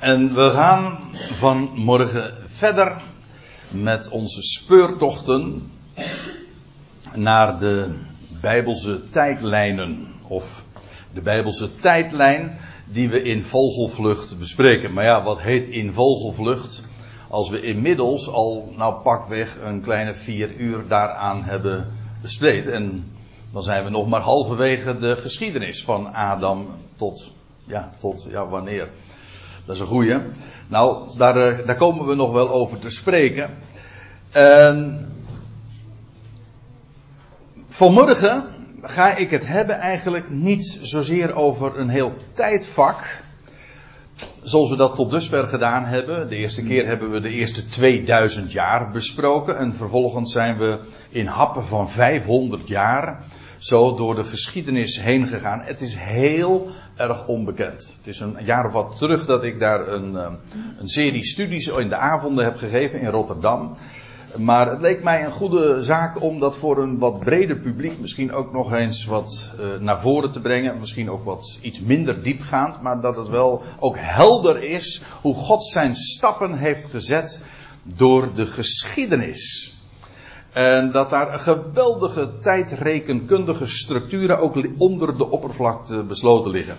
En we gaan vanmorgen verder met onze speurtochten naar de Bijbelse tijdlijnen. Of de Bijbelse tijdlijn die we in vogelvlucht bespreken. Maar ja, wat heet in vogelvlucht? Als we inmiddels al, nou pakweg, een kleine vier uur daaraan hebben besteed. En dan zijn we nog maar halverwege de geschiedenis van Adam tot, ja, tot, ja, wanneer? Dat is een goeie. Nou, daar, eh, daar komen we nog wel over te spreken. En vanmorgen ga ik het hebben eigenlijk niet zozeer over een heel tijdvak. Zoals we dat tot dusver gedaan hebben. De eerste keer hebben we de eerste 2000 jaar besproken. En vervolgens zijn we in happen van 500 jaar zo door de geschiedenis heen gegaan. Het is heel erg onbekend. Het is een jaar of wat terug dat ik daar een, eh, een serie studies in de avonden heb gegeven in Rotterdam. Maar het leek mij een goede zaak om dat voor een wat breder publiek misschien ook nog eens wat uh, naar voren te brengen. Misschien ook wat iets minder diepgaand, maar dat het wel ook helder is hoe God zijn stappen heeft gezet door de geschiedenis. En dat daar geweldige tijdrekenkundige structuren ook onder de oppervlakte besloten liggen.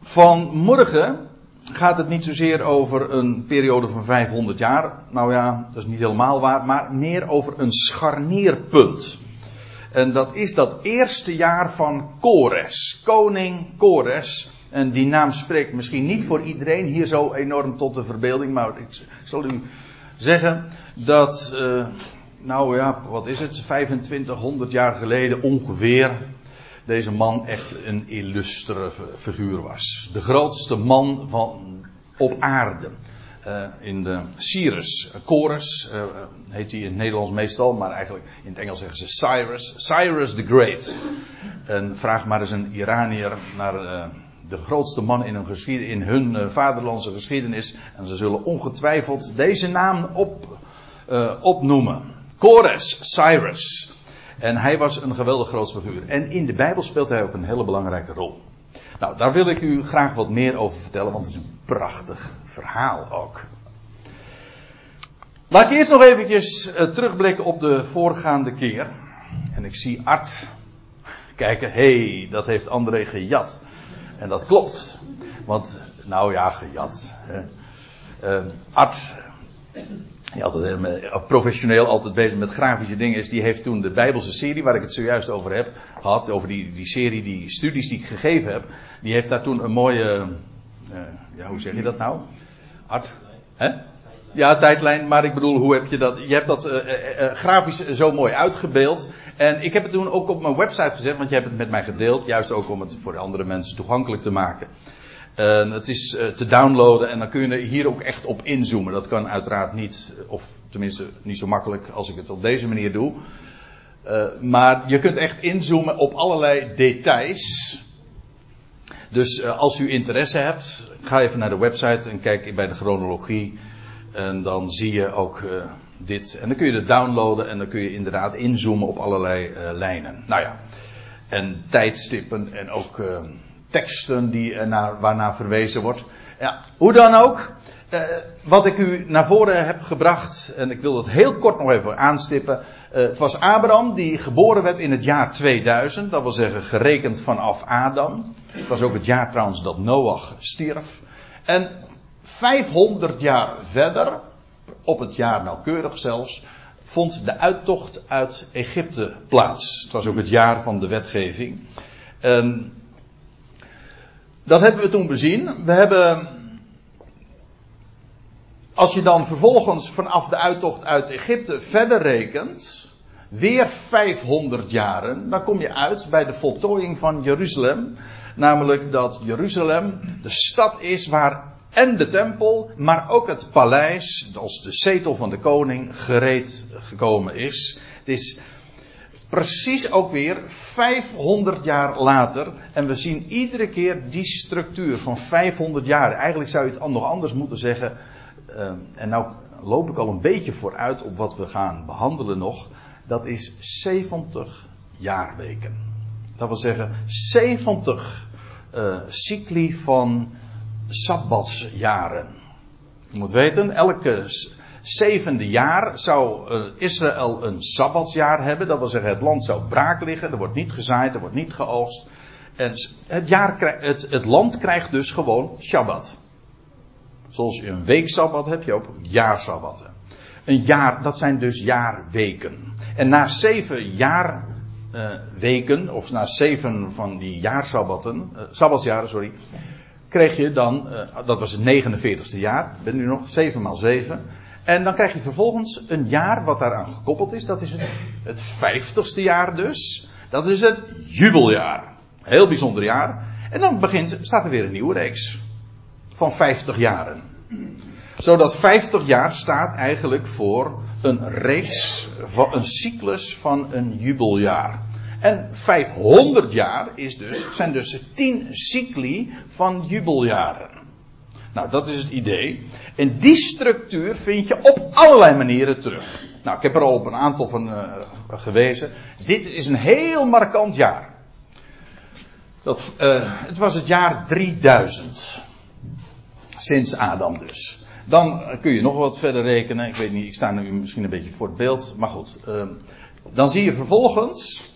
Vanmorgen gaat het niet zozeer over een periode van 500 jaar. Nou ja, dat is niet helemaal waar. Maar meer over een scharnierpunt. En dat is dat eerste jaar van Kores. Koning Kores. En die naam spreekt misschien niet voor iedereen hier zo enorm tot de verbeelding. Maar ik zal u zeggen dat. Uh, nou ja, wat is het? 2500 jaar geleden ongeveer deze man echt een illustere figuur was. De grootste man van, op aarde. Uh, in de Cyrus, Chorus, uh, heet hij in het Nederlands meestal, maar eigenlijk in het Engels zeggen ze Cyrus. Cyrus the Great. En vraag maar eens een Iranier naar de grootste man in hun, in hun vaderlandse geschiedenis. En ze zullen ongetwijfeld deze naam op, opnoemen. Chorus, Cyrus. En hij was een geweldig groot figuur. En in de Bijbel speelt hij ook een hele belangrijke rol. Nou, daar wil ik u graag wat meer over vertellen, want het is een prachtig verhaal ook. Laat ik eerst nog eventjes uh, terugblikken op de voorgaande keer. En ik zie Art kijken, hé, hey, dat heeft André gejat. En dat klopt. Want, nou ja, gejat. Hè. Uh, Art die altijd eh, professioneel altijd bezig met grafische dingen is, die heeft toen de Bijbelse serie, waar ik het zojuist over heb gehad, over die, die serie, die studies die ik gegeven heb, die heeft daar toen een mooie, uh, ja, hoe zeg je dat nou? Art? Hè? Ja, tijdlijn, maar ik bedoel, hoe heb je dat? Je hebt dat uh, grafisch zo mooi uitgebeeld. En ik heb het toen ook op mijn website gezet, want je hebt het met mij gedeeld, juist ook om het voor andere mensen toegankelijk te maken. Uh, het is uh, te downloaden en dan kun je hier ook echt op inzoomen. Dat kan uiteraard niet, of tenminste niet zo makkelijk als ik het op deze manier doe. Maar je kunt echt inzoomen op allerlei details. Dus als u interesse hebt, ga even naar de website en kijk bij de chronologie. En dan zie je ook dit. En dan kun je het downloaden en dan kun je inderdaad inzoomen op allerlei lijnen. Nou ja, en tijdstippen en ook teksten die naar, waarnaar verwezen wordt. Ja, hoe dan ook, eh, wat ik u naar voren heb gebracht, en ik wil dat heel kort nog even aanstippen. Eh, het was Abraham die geboren werd in het jaar 2000, dat wil zeggen gerekend vanaf Adam. Het was ook het jaar trouwens dat Noach stierf. En 500 jaar verder, op het jaar nauwkeurig zelfs, vond de uittocht uit Egypte plaats. Het was ook het jaar van de wetgeving. Dat hebben we toen bezien. We hebben. Als je dan vervolgens vanaf de uittocht uit Egypte verder rekent. Weer 500 jaren. Dan kom je uit bij de voltooiing van Jeruzalem. Namelijk dat Jeruzalem de stad is waar en de tempel, maar ook het paleis, als de zetel van de koning, gereed gekomen is. Het is Precies ook weer 500 jaar later. En we zien iedere keer die structuur van 500 jaar. Eigenlijk zou je het nog anders moeten zeggen. Uh, en nou loop ik al een beetje vooruit op wat we gaan behandelen nog. Dat is 70 jaarweken. Dat wil zeggen 70 uh, cycli van sabbatsjaren. Je moet weten, elke zevende jaar zou uh, Israël een sabbatsjaar hebben. Dat wil zeggen, het land zou braak liggen. Er wordt niet gezaaid, er wordt niet geoogst. En het, jaar, het, het land krijgt dus gewoon Shabbat. Zoals je een weeksabbat hebt, je ook jaarsabbatten. Een jaar, dat zijn dus jaarweken. En na zeven jaarweken, uh, of na zeven van die jaarsabbatten, uh, sabbatsjaren, sorry, kreeg je dan, dat was het 49ste jaar, ben nu nog, 7 maal 7. En dan krijg je vervolgens een jaar wat daaraan gekoppeld is, dat is het, het 50ste jaar dus. Dat is het jubeljaar. Heel bijzonder jaar. En dan begint, staat er weer een nieuwe reeks. Van 50 jaren. Zodat 50 jaar staat eigenlijk voor een reeks, van een cyclus van een jubeljaar. En 500 jaar is dus, zijn dus 10 cycli van jubeljaren. Nou, dat is het idee. En die structuur vind je op allerlei manieren terug. Nou, ik heb er al op een aantal van uh, gewezen. Dit is een heel markant jaar. Dat, uh, het was het jaar 3000. Sinds Adam dus. Dan kun je nog wat verder rekenen. Ik weet niet, ik sta nu misschien een beetje voor het beeld. Maar goed. Uh, dan zie je vervolgens.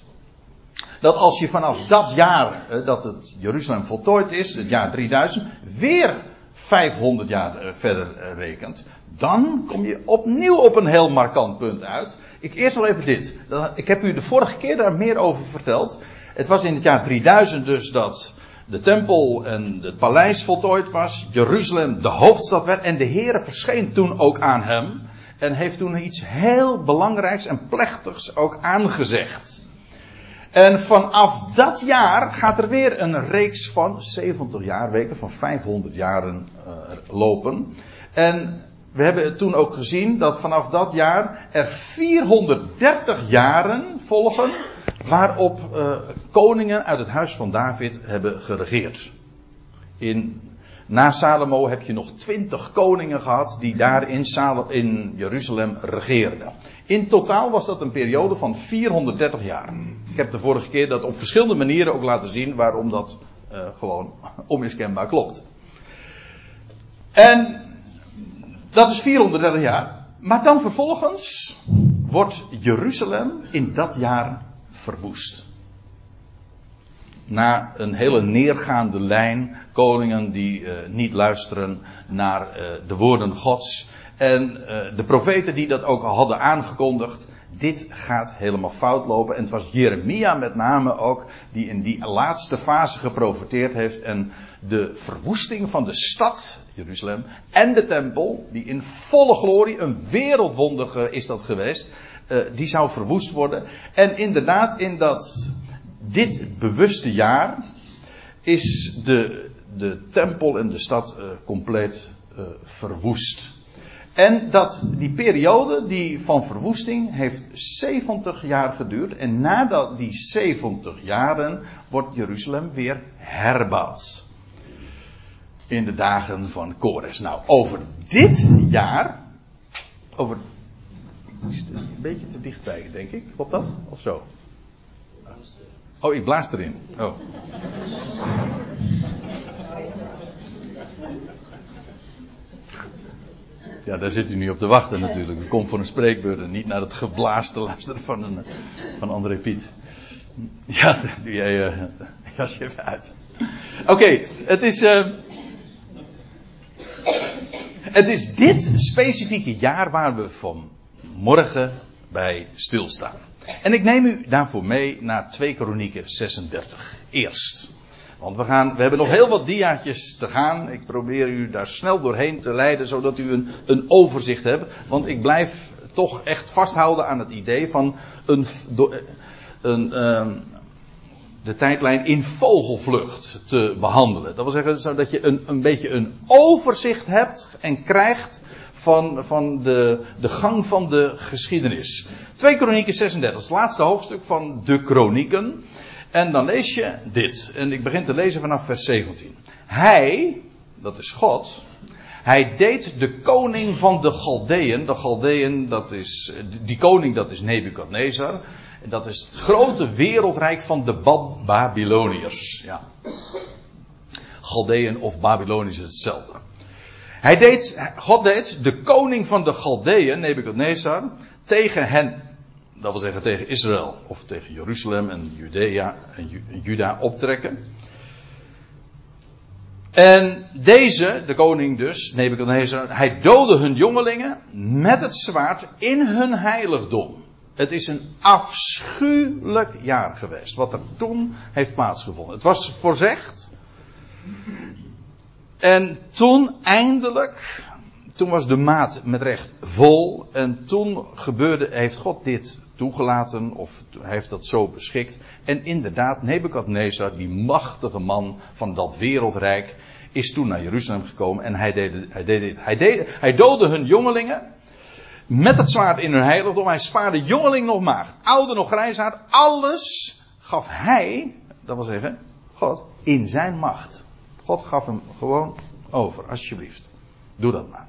Dat als je vanaf dat jaar dat het Jeruzalem voltooid is, het jaar 3000, weer 500 jaar verder rekent. Dan kom je opnieuw op een heel markant punt uit. Ik eerst wel even dit. Ik heb u de vorige keer daar meer over verteld. Het was in het jaar 3000 dus dat de tempel en het paleis voltooid was. Jeruzalem de hoofdstad werd. En de Heere verscheen toen ook aan hem. En heeft toen iets heel belangrijks en plechtigs ook aangezegd. En vanaf dat jaar gaat er weer een reeks van 70 jaar weken, van 500 jaren uh, lopen. En we hebben toen ook gezien dat vanaf dat jaar er 430 jaren volgen waarop uh, koningen uit het huis van David hebben geregeerd. In, na Salomo heb je nog 20 koningen gehad die daar in, in Jeruzalem regeerden. In totaal was dat een periode van 430 jaar. Ik heb de vorige keer dat op verschillende manieren ook laten zien waarom dat uh, gewoon onmiskenbaar klopt. En dat is 430 jaar. Maar dan vervolgens wordt Jeruzalem in dat jaar verwoest. Na een hele neergaande lijn, koningen die uh, niet luisteren naar uh, de woorden Gods. En uh, de profeten die dat ook al hadden aangekondigd. Dit gaat helemaal fout lopen. En het was Jeremia met name ook die in die laatste fase geprofeteerd heeft. En de verwoesting van de stad, Jeruzalem, en de tempel, die in volle glorie, een wereldwonder is dat geweest uh, die zou verwoest worden. En inderdaad, in dat, dit bewuste jaar is de, de tempel en de stad uh, compleet verwoest. En dat, die periode die van verwoesting heeft 70 jaar geduurd. En nadat die 70 jaren wordt Jeruzalem weer herbouwd. In de dagen van Kores. Nou, over dit jaar, over een beetje te dichtbij, denk ik. Klopt dat? Of zo? Oh, ik blaas erin. Oh. Ja, daar zit u nu op te wachten natuurlijk. U komt voor een spreekbeurt en niet naar het geblaas te luisteren van, een, van André Piet. Ja, doe jij uh, jasje even uit. Oké, okay, het is. Uh, het is dit specifieke jaar waar we van morgen bij stilstaan. En ik neem u daarvoor mee naar 2 Kronieken 36. Eerst. Want we, gaan, we hebben nog heel wat diaatjes te gaan. Ik probeer u daar snel doorheen te leiden, zodat u een, een overzicht hebt. Want ik blijf toch echt vasthouden aan het idee van een, een, een de tijdlijn in vogelvlucht te behandelen. Dat wil zeggen, zodat je een, een beetje een overzicht hebt en krijgt van, van de, de gang van de geschiedenis. 2 Kronieken 36, het laatste hoofdstuk van de Kronieken. En dan lees je dit. En ik begin te lezen vanaf vers 17. Hij, dat is God, hij deed de koning van de Galdeën. De Galdeën, dat is, die koning dat is Nebukadnezar. Dat is het grote wereldrijk van de Babyloniërs. Ja. Galdeën of Babylonisch hetzelfde. Hij deed, God deed de koning van de Galdeën, Nebuchadnezzar, tegen hen, dat wil zeggen tegen Israël, of tegen Jeruzalem en Judea en Juda optrekken. En deze, de koning dus, Nebuchadnezzar, hij doodde hun jongelingen met het zwaard in hun heiligdom. Het is een afschuwelijk jaar geweest, wat er toen heeft plaatsgevonden. Het was voorzegd. En toen eindelijk, toen was de maat met recht vol. En toen gebeurde, heeft God dit toegelaten, of heeft dat zo beschikt. En inderdaad, Nebukadnezar, die machtige man van dat wereldrijk, is toen naar Jeruzalem gekomen en hij deed, hij deed dit. Hij, deed, hij doodde hun jongelingen met het zwaard in hun heiligdom. Hij spaarde jongeling nog maagd, oude nog grijsaard. Alles gaf hij, dat wil zeggen, God, in zijn macht. God gaf hem gewoon over, alsjeblieft. Doe dat maar.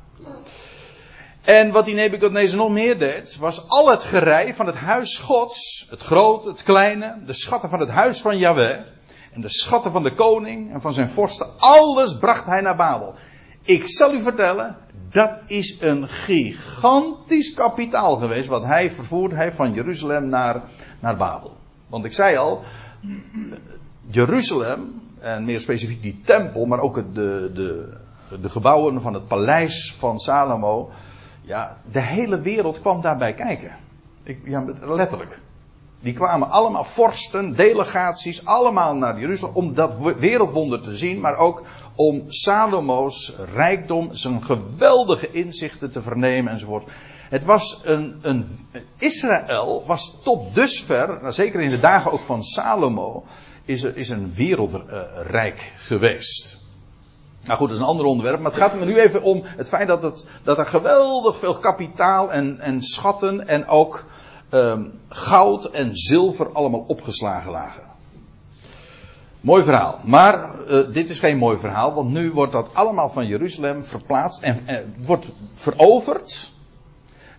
En wat die Nebuchadnezzar nog meer deed, was al het gerei van het huis Gods, het grote, het kleine, de schatten van het huis van Yahweh, en de schatten van de koning en van zijn vorsten, alles bracht hij naar Babel. Ik zal u vertellen, dat is een gigantisch kapitaal geweest wat hij vervoerd heeft van Jeruzalem naar, naar Babel. Want ik zei al, Jeruzalem, en meer specifiek die tempel, maar ook de, de, de gebouwen van het paleis van Salomo, ja, de hele wereld kwam daarbij kijken. Ik, ja, letterlijk. Die kwamen allemaal vorsten, delegaties, allemaal naar Jeruzalem om dat wereldwonder te zien, maar ook om Salomo's rijkdom, zijn geweldige inzichten te vernemen enzovoort. Het was een, een Israël was tot dusver, nou zeker in de dagen ook van Salomo, is, er, is een wereldrijk geweest. Nou goed, dat is een ander onderwerp, maar het gaat me nu even om het feit dat, het, dat er geweldig veel kapitaal en, en schatten en ook um, goud en zilver allemaal opgeslagen lagen. Mooi verhaal. Maar uh, dit is geen mooi verhaal, want nu wordt dat allemaal van Jeruzalem verplaatst en wordt veroverd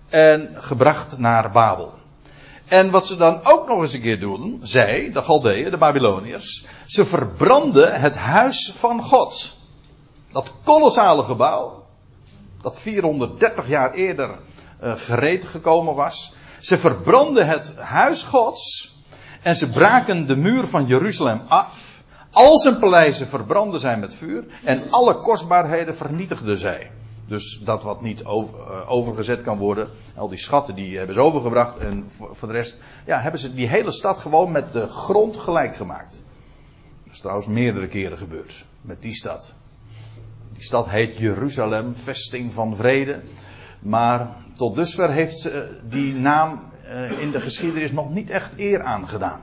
en gebracht naar Babel. En wat ze dan ook nog eens een keer doen, zij, de Galdeën, de Babyloniërs, ze verbranden het huis van God. Dat kolossale gebouw, dat 430 jaar eerder uh, gereed gekomen was, ze verbranden het huis Gods. En ze braken de muur van Jeruzalem af. Al zijn paleizen verbranden zij met vuur. En alle kostbaarheden vernietigden zij. Dus dat wat niet over, uh, overgezet kan worden. Al die schatten die hebben ze overgebracht. En voor, voor, de rest ja, hebben ze die hele stad gewoon met de grond gelijk gemaakt. Dat is trouwens meerdere keren gebeurd. Met die stad. Die stad heet Jeruzalem, vesting van vrede. Maar tot dusver heeft ze die naam eh, in de geschiedenis nog niet echt eer aangedaan.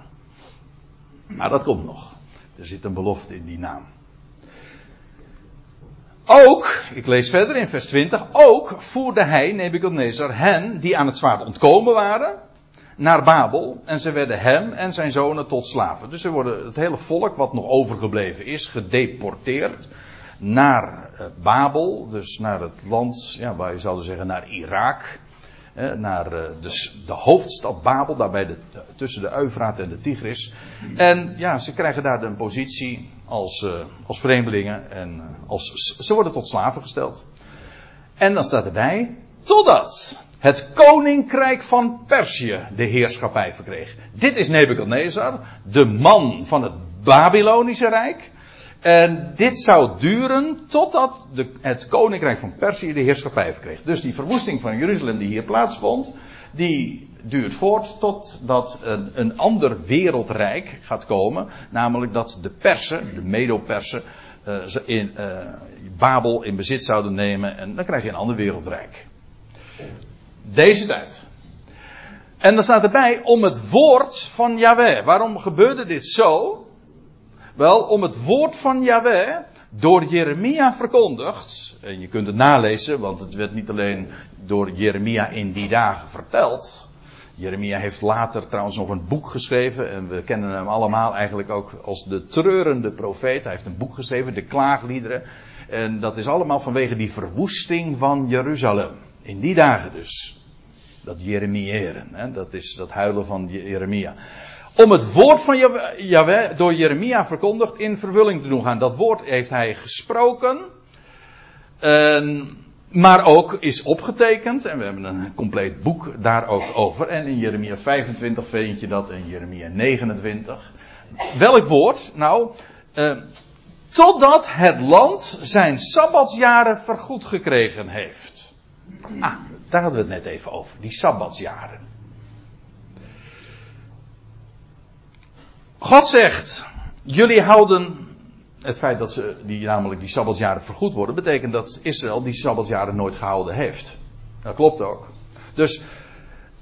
Maar dat komt nog. Er zit een belofte in die naam. Ook, ik lees verder in vers 20, ook voerde hij, Nebuchadnezzar, hen die aan het zwaard ontkomen waren, naar Babel. En ze werden hem en zijn zonen tot slaven. Dus ze worden het hele volk wat nog overgebleven is, gedeporteerd naar eh, Babel, dus naar het land, ja, waar je zou zeggen naar Irak, naar eh, de, de, hoofdstad Babel, daarbij de, tussen de Eufraat en de Tigris. En ja, ze krijgen daar een positie als, uh, als vreemdelingen en als, ze worden tot slaven gesteld. En dan staat erbij, totdat het koninkrijk van Perzië de heerschappij verkreeg. Dit is Nebukadnezar, de man van het Babylonische Rijk. En dit zou duren totdat de, het koninkrijk van Perzië de heerschappij gekregen. Dus die verwoesting van Jeruzalem die hier plaatsvond, die duurt voort totdat een, een ander wereldrijk gaat komen. Namelijk dat de Persen, de Medo-Persen, uh, in uh, Babel in bezit zouden nemen. En dan krijg je een ander wereldrijk. Deze tijd. En dan staat erbij om het woord van Yahweh. Waarom gebeurde dit zo? Wel, om het woord van Yahweh door Jeremia verkondigd. En je kunt het nalezen, want het werd niet alleen door Jeremia in die dagen verteld. Jeremia heeft later trouwens nog een boek geschreven. En we kennen hem allemaal eigenlijk ook als de treurende profeet. Hij heeft een boek geschreven, de klaagliederen. En dat is allemaal vanwege die verwoesting van Jeruzalem. In die dagen dus. Dat Jeremiëren, dat is dat huilen van Jeremia. Om het woord van Yahweh door Jeremia verkondigd in vervulling te doen gaan. Dat woord heeft hij gesproken. maar ook is opgetekend. En we hebben een compleet boek daar ook over. En in Jeremia 25 vind je dat. En Jeremia 29. Welk woord? Nou, uh, totdat het land zijn sabbatsjaren vergoed gekregen heeft. Ah, daar hadden we het net even over. Die sabbatsjaren. God zegt, jullie houden het feit dat ze die, namelijk die sabbatsjaren vergoed worden, betekent dat Israël die sabbatsjaren nooit gehouden heeft. Dat klopt ook. Dus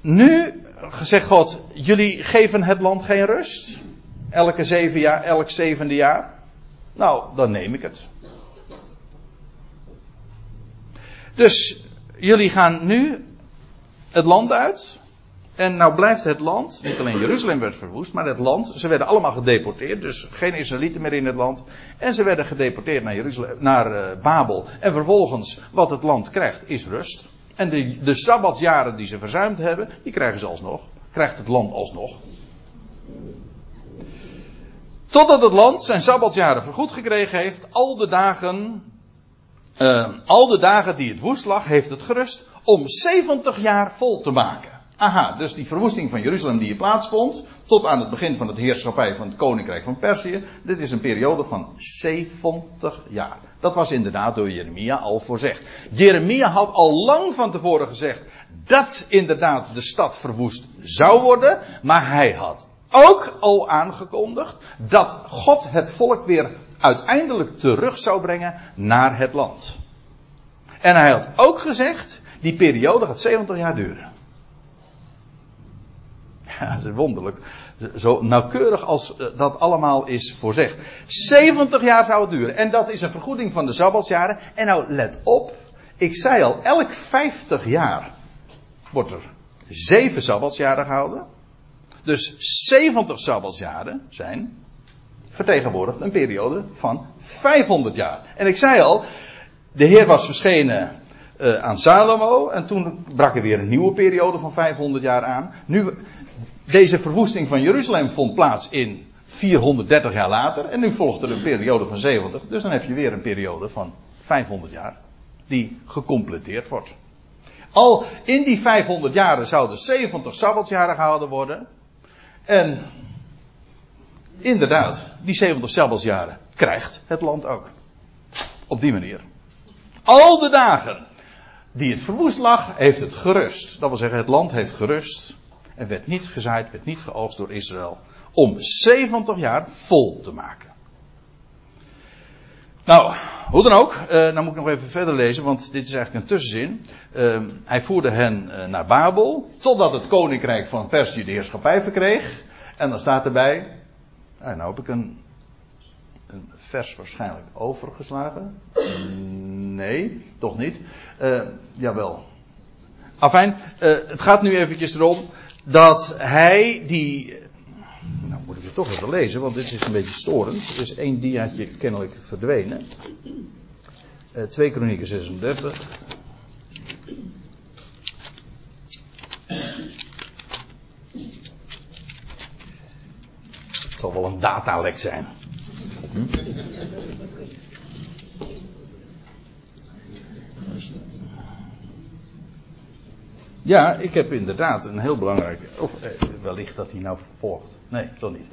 nu zegt God, jullie geven het land geen rust. Elke zeven jaar, elk zevende jaar. Nou, dan neem ik het. Dus jullie gaan nu het land uit. En nou blijft het land, niet alleen Jeruzalem werd verwoest, maar het land, ze werden allemaal gedeporteerd, dus geen Israëlieten meer in het land. En ze werden gedeporteerd naar, Jeruzalem, naar uh, Babel. En vervolgens, wat het land krijgt, is rust. En de, de sabbatsjaren die ze verzuimd hebben, die krijgen ze alsnog. Krijgt het land alsnog. Totdat het land zijn sabbatsjaren vergoed gekregen heeft, al de dagen, uh, al de dagen die het woest lag, heeft het gerust om 70 jaar vol te maken. Aha, dus die verwoesting van Jeruzalem die hier plaatsvond, tot aan het begin van het heerschappij van het koninkrijk van Perzië, dit is een periode van 70 jaar. Dat was inderdaad door Jeremia al voorzegd. Jeremia had al lang van tevoren gezegd dat inderdaad de stad verwoest zou worden, maar hij had ook al aangekondigd dat God het volk weer uiteindelijk terug zou brengen naar het land. En hij had ook gezegd, die periode gaat 70 jaar duren. Is wonderlijk. Zo nauwkeurig als eh, dat allemaal is voorzegd. 70 jaar zou het duren. En dat is een vergoeding van de Sabbatsjaren. En nou, let op. Ik zei al, elk 50 jaar wordt er 7 Sabbatsjaren gehouden. Dus 70 Sabbatsjaren zijn vertegenwoordigd een periode van 500 jaar. En ik zei al, de Heer was verschenen uh, aan Salomo en toen brak er weer een nieuwe periode van 500 jaar aan. Nu, deze verwoesting van Jeruzalem vond plaats in 430 jaar later. En nu volgt er een periode van 70. Dus dan heb je weer een periode van 500 jaar. Die gecompleteerd wordt. Al in die 500 jaren zouden 70 sabbatsjaren gehouden worden. En inderdaad, die 70 sabbatsjaren krijgt het land ook. Op die manier. Al de dagen die het verwoest lag, heeft het gerust. Dat wil zeggen, het land heeft gerust. En werd niet gezaaid, werd niet geoogst door Israël. Om 70 jaar vol te maken. Nou, hoe dan ook. Uh, nou moet ik nog even verder lezen, want dit is eigenlijk een tussenzin. Uh, hij voerde hen uh, naar Babel. Totdat het koninkrijk van Perzië de heerschappij verkreeg. En dan staat erbij. nou heb ik een, een vers waarschijnlijk overgeslagen. Nee, toch niet. jawel. Afijn, het gaat nu eventjes erom dat hij die. Nou moet ik het toch even lezen, want dit is een beetje storend. Er is één diaatje kennelijk verdwenen. Uh, 2 Kronieken 36. Het zal wel een datalek zijn. Hm? Ja, ik heb inderdaad een heel belangrijk. Of eh, wellicht dat hij nou volgt. Nee, toch niet.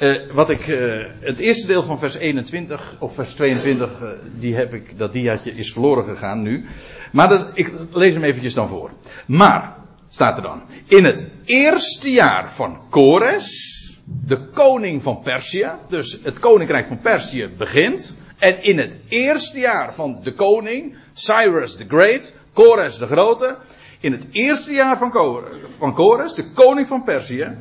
Uh, wat ik. Uh, het eerste deel van vers 21 of vers 22, uh, die heb ik. Dat diaatje is verloren gegaan nu. Maar dat, ik lees hem eventjes dan voor. Maar, staat er dan. In het eerste jaar van Kores, de koning van Perzië. Dus het koninkrijk van Perzië begint. En in het eerste jaar van de koning, Cyrus the Great, Kores de Grote in het eerste jaar van, van Kores, de koning van Perzië,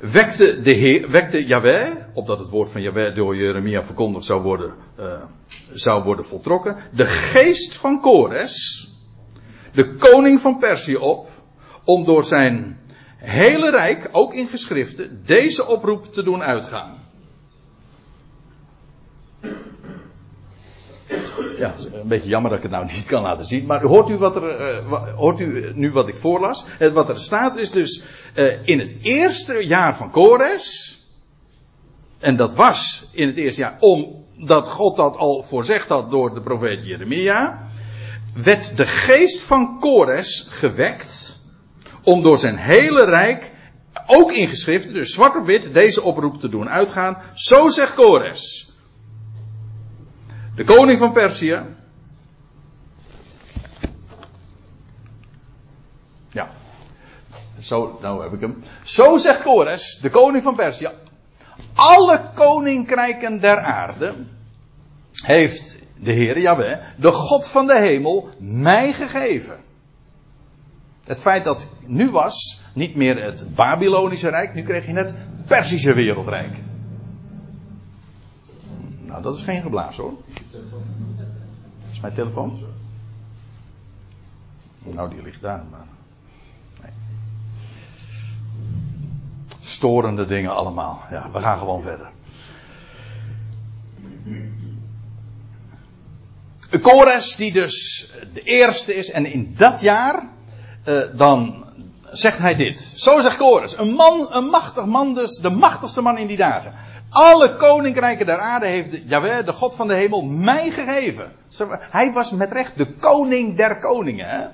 wekte, de Heer, wekte opdat het woord van Yahweh door Jeremia verkondigd zou worden, uh, zou worden voltrokken, de geest van Kores, de koning van Perzië op, om door zijn hele rijk, ook in geschriften, deze oproep te doen uitgaan. Ja, een beetje jammer dat ik het nou niet kan laten zien. Maar hoort u, wat er, uh, hoort u nu wat ik voorlas? Het, wat er staat is dus uh, in het eerste jaar van Kores. En dat was in het eerste jaar omdat God dat al voorzegd had door de profeet Jeremia. Werd de geest van Kores gewekt om door zijn hele rijk, ook in geschriften, dus zwart op wit, deze oproep te doen uitgaan. Zo zegt Kores. De koning van Perzië. Ja. Zo, nou heb ik hem. Zo zegt Kores, de koning van Perzië. Alle koninkrijken der aarde heeft de Heer Jahweh, de God van de hemel, mij gegeven. Het feit dat nu was, niet meer het Babylonische Rijk, nu kreeg je het Persische wereldrijk. Nou, dat is geen geblaas hoor. Dat is mijn telefoon. Nou, die ligt daar, maar. Nee. Storende dingen allemaal. Ja, we gaan gewoon verder. Kores, die dus de eerste is, en in dat jaar, uh, dan zegt hij dit. Zo zegt Kores, een man, een machtig man dus, de machtigste man in die dagen. Alle koninkrijken der aarde heeft Jaweh, de God van de hemel, mij gegeven. Hij was met recht de koning der koningen.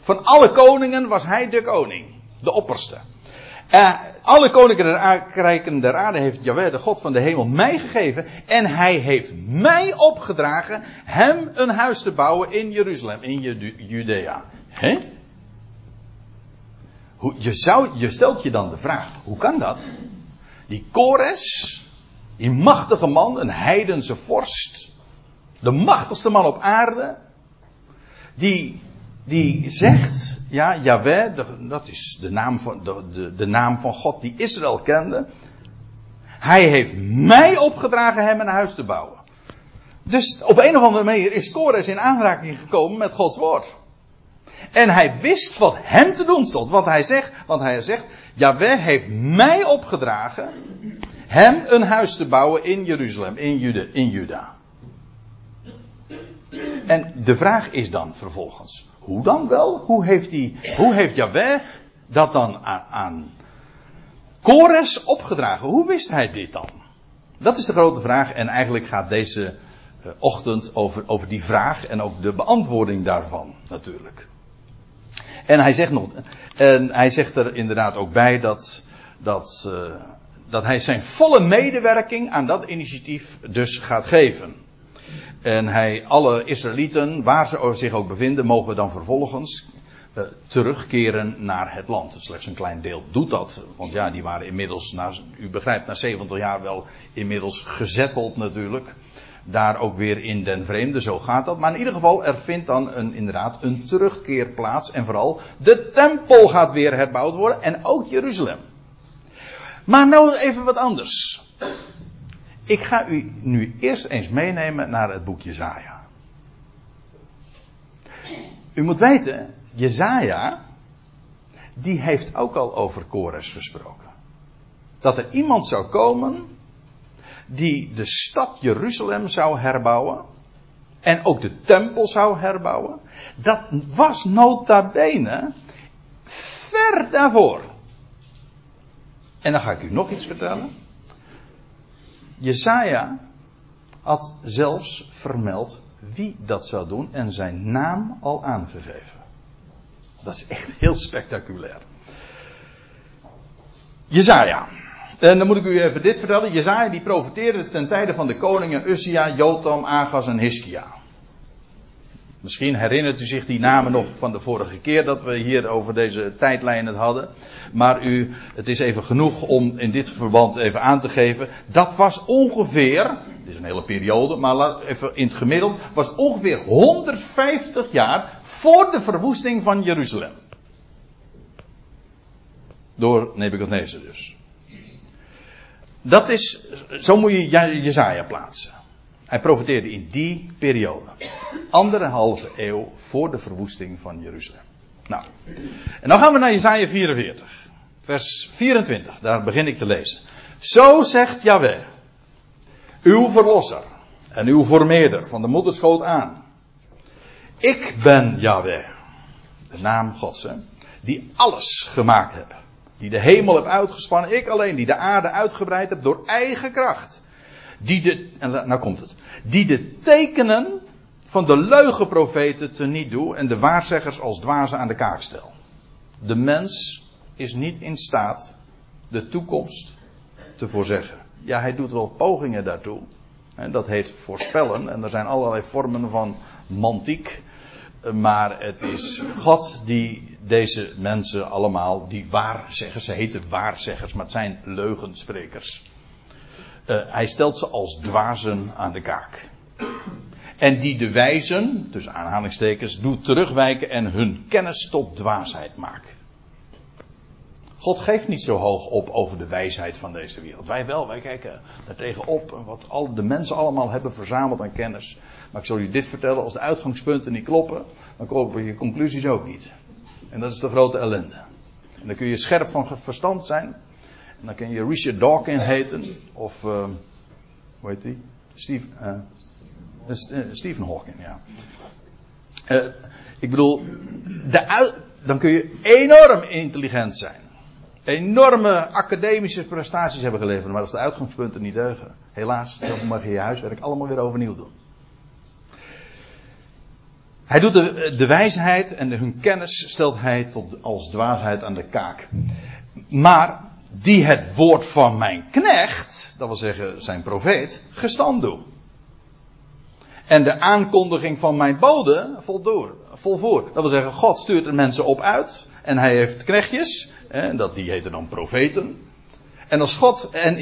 Van alle koningen was hij de koning. De opperste. Uh, alle koninkrijken der aarde heeft Jaweh, de God van de hemel, mij gegeven. En hij heeft mij opgedragen hem een huis te bouwen in Jeruzalem, in Judea. Hè? Je, zou, je stelt je dan de vraag, hoe kan dat? Die Kores, die machtige man, een heidense vorst, de machtigste man op aarde, die, die zegt, ja, Yahweh, dat is de naam, van, de, de, de naam van God die Israël kende. Hij heeft mij opgedragen hem een huis te bouwen. Dus op een of andere manier is Kores in aanraking gekomen met Gods woord. En hij wist wat hem te doen stond. Want hij zegt, want hij zegt, Yahweh heeft mij opgedragen hem een huis te bouwen in Jeruzalem, in, Jude, in Juda. En de vraag is dan vervolgens, hoe dan wel? Hoe heeft, die, hoe heeft Yahweh dat dan aan, aan Kores opgedragen? Hoe wist hij dit dan? Dat is de grote vraag en eigenlijk gaat deze uh, ochtend over, over die vraag en ook de beantwoording daarvan natuurlijk. En hij zegt nog, en hij zegt er inderdaad ook bij dat, dat, uh, dat hij zijn volle medewerking aan dat initiatief dus gaat geven. En hij, alle Israëlieten, waar ze zich ook bevinden, mogen dan vervolgens uh, terugkeren naar het land. Slechts een klein deel doet dat. Want ja, die waren inmiddels, na, u begrijpt, na 70 jaar wel inmiddels gezetteld natuurlijk daar ook weer in den vreemde, zo gaat dat. Maar in ieder geval, er vindt dan een, inderdaad een terugkeer plaats. En vooral, de tempel gaat weer herbouwd worden. En ook Jeruzalem. Maar nou even wat anders. Ik ga u nu eerst eens meenemen naar het boek Jezaja. U moet weten, Jezaja, die heeft ook al over Kores gesproken. Dat er iemand zou komen die de stad Jeruzalem zou herbouwen. En ook de tempel zou herbouwen. Dat was nota bene ver daarvoor. En dan ga ik u nog iets vertellen. Jesaja had zelfs vermeld wie dat zou doen en zijn naam al aangegeven. Dat is echt heel spectaculair. Jesaja. En dan moet ik u even dit vertellen. Jezaja die profeteerde ten tijde van de koningen Uzia, Jotam, Agas en Hiskia. Misschien herinnert u zich die namen nog van de vorige keer dat we hier over deze tijdlijn het hadden. Maar u, het is even genoeg om in dit verband even aan te geven. Dat was ongeveer, dit is een hele periode, maar even in het gemiddeld, was ongeveer 150 jaar voor de verwoesting van Jeruzalem. Door Nebuchadnezzar dus. Dat is, zo moet je Jezaja plaatsen. Hij profiteerde in die periode. Anderhalve eeuw voor de verwoesting van Jeruzalem. Nou, en dan gaan we naar Jezaja 44. Vers 24, daar begin ik te lezen. Zo zegt Yahweh, uw verlosser. en uw formeerder van de moederschoot aan. Ik ben Yahweh, de naam Gods, hè, die alles gemaakt heb. Die de hemel heb uitgespannen, ik alleen, die de aarde uitgebreid heb door eigen kracht. Die de, en nou komt het, die de tekenen van de leugenprofeten te niet doe en de waarzeggers als dwazen aan de kaak stel. De mens is niet in staat de toekomst te voorzeggen. Ja, hij doet wel pogingen daartoe. En dat heet voorspellen. En er zijn allerlei vormen van mantiek. Maar het is God die deze mensen allemaal, die waarzeggers, ze heten waarzeggers, maar het zijn leugensprekers. Uh, hij stelt ze als dwazen aan de kaak. En die de wijzen, dus aanhalingstekens, doet terugwijken en hun kennis tot dwaasheid maken. God geeft niet zo hoog op over de wijsheid van deze wereld. Wij wel, wij kijken daar tegenop. Wat al de mensen allemaal hebben verzameld aan kennis. Maar ik zal u dit vertellen, als de uitgangspunten niet kloppen, dan kloppen je conclusies ook niet. En dat is de grote ellende. En dan kun je scherp van verstand zijn. Dan kun je Richard Dawkins heten. Of, uh, hoe heet die? Steve, uh, Stephen Hawking, ja. Ik bedoel, de, dan kun je enorm intelligent zijn enorme academische prestaties hebben geleverd, maar als de uitgangspunten niet deugen, helaas, dan mag je je huiswerk allemaal weer overnieuw doen. Hij doet de, de wijsheid en de, hun kennis stelt hij tot als dwaasheid aan de kaak. Maar die het woord van mijn knecht, dat wil zeggen zijn profeet, gestand doen. En de aankondiging van mijn bode voldoor, volvoer. Dat wil zeggen, God stuurt er mensen op uit. En hij heeft knechtjes. En dat, die heten dan profeten. En als God en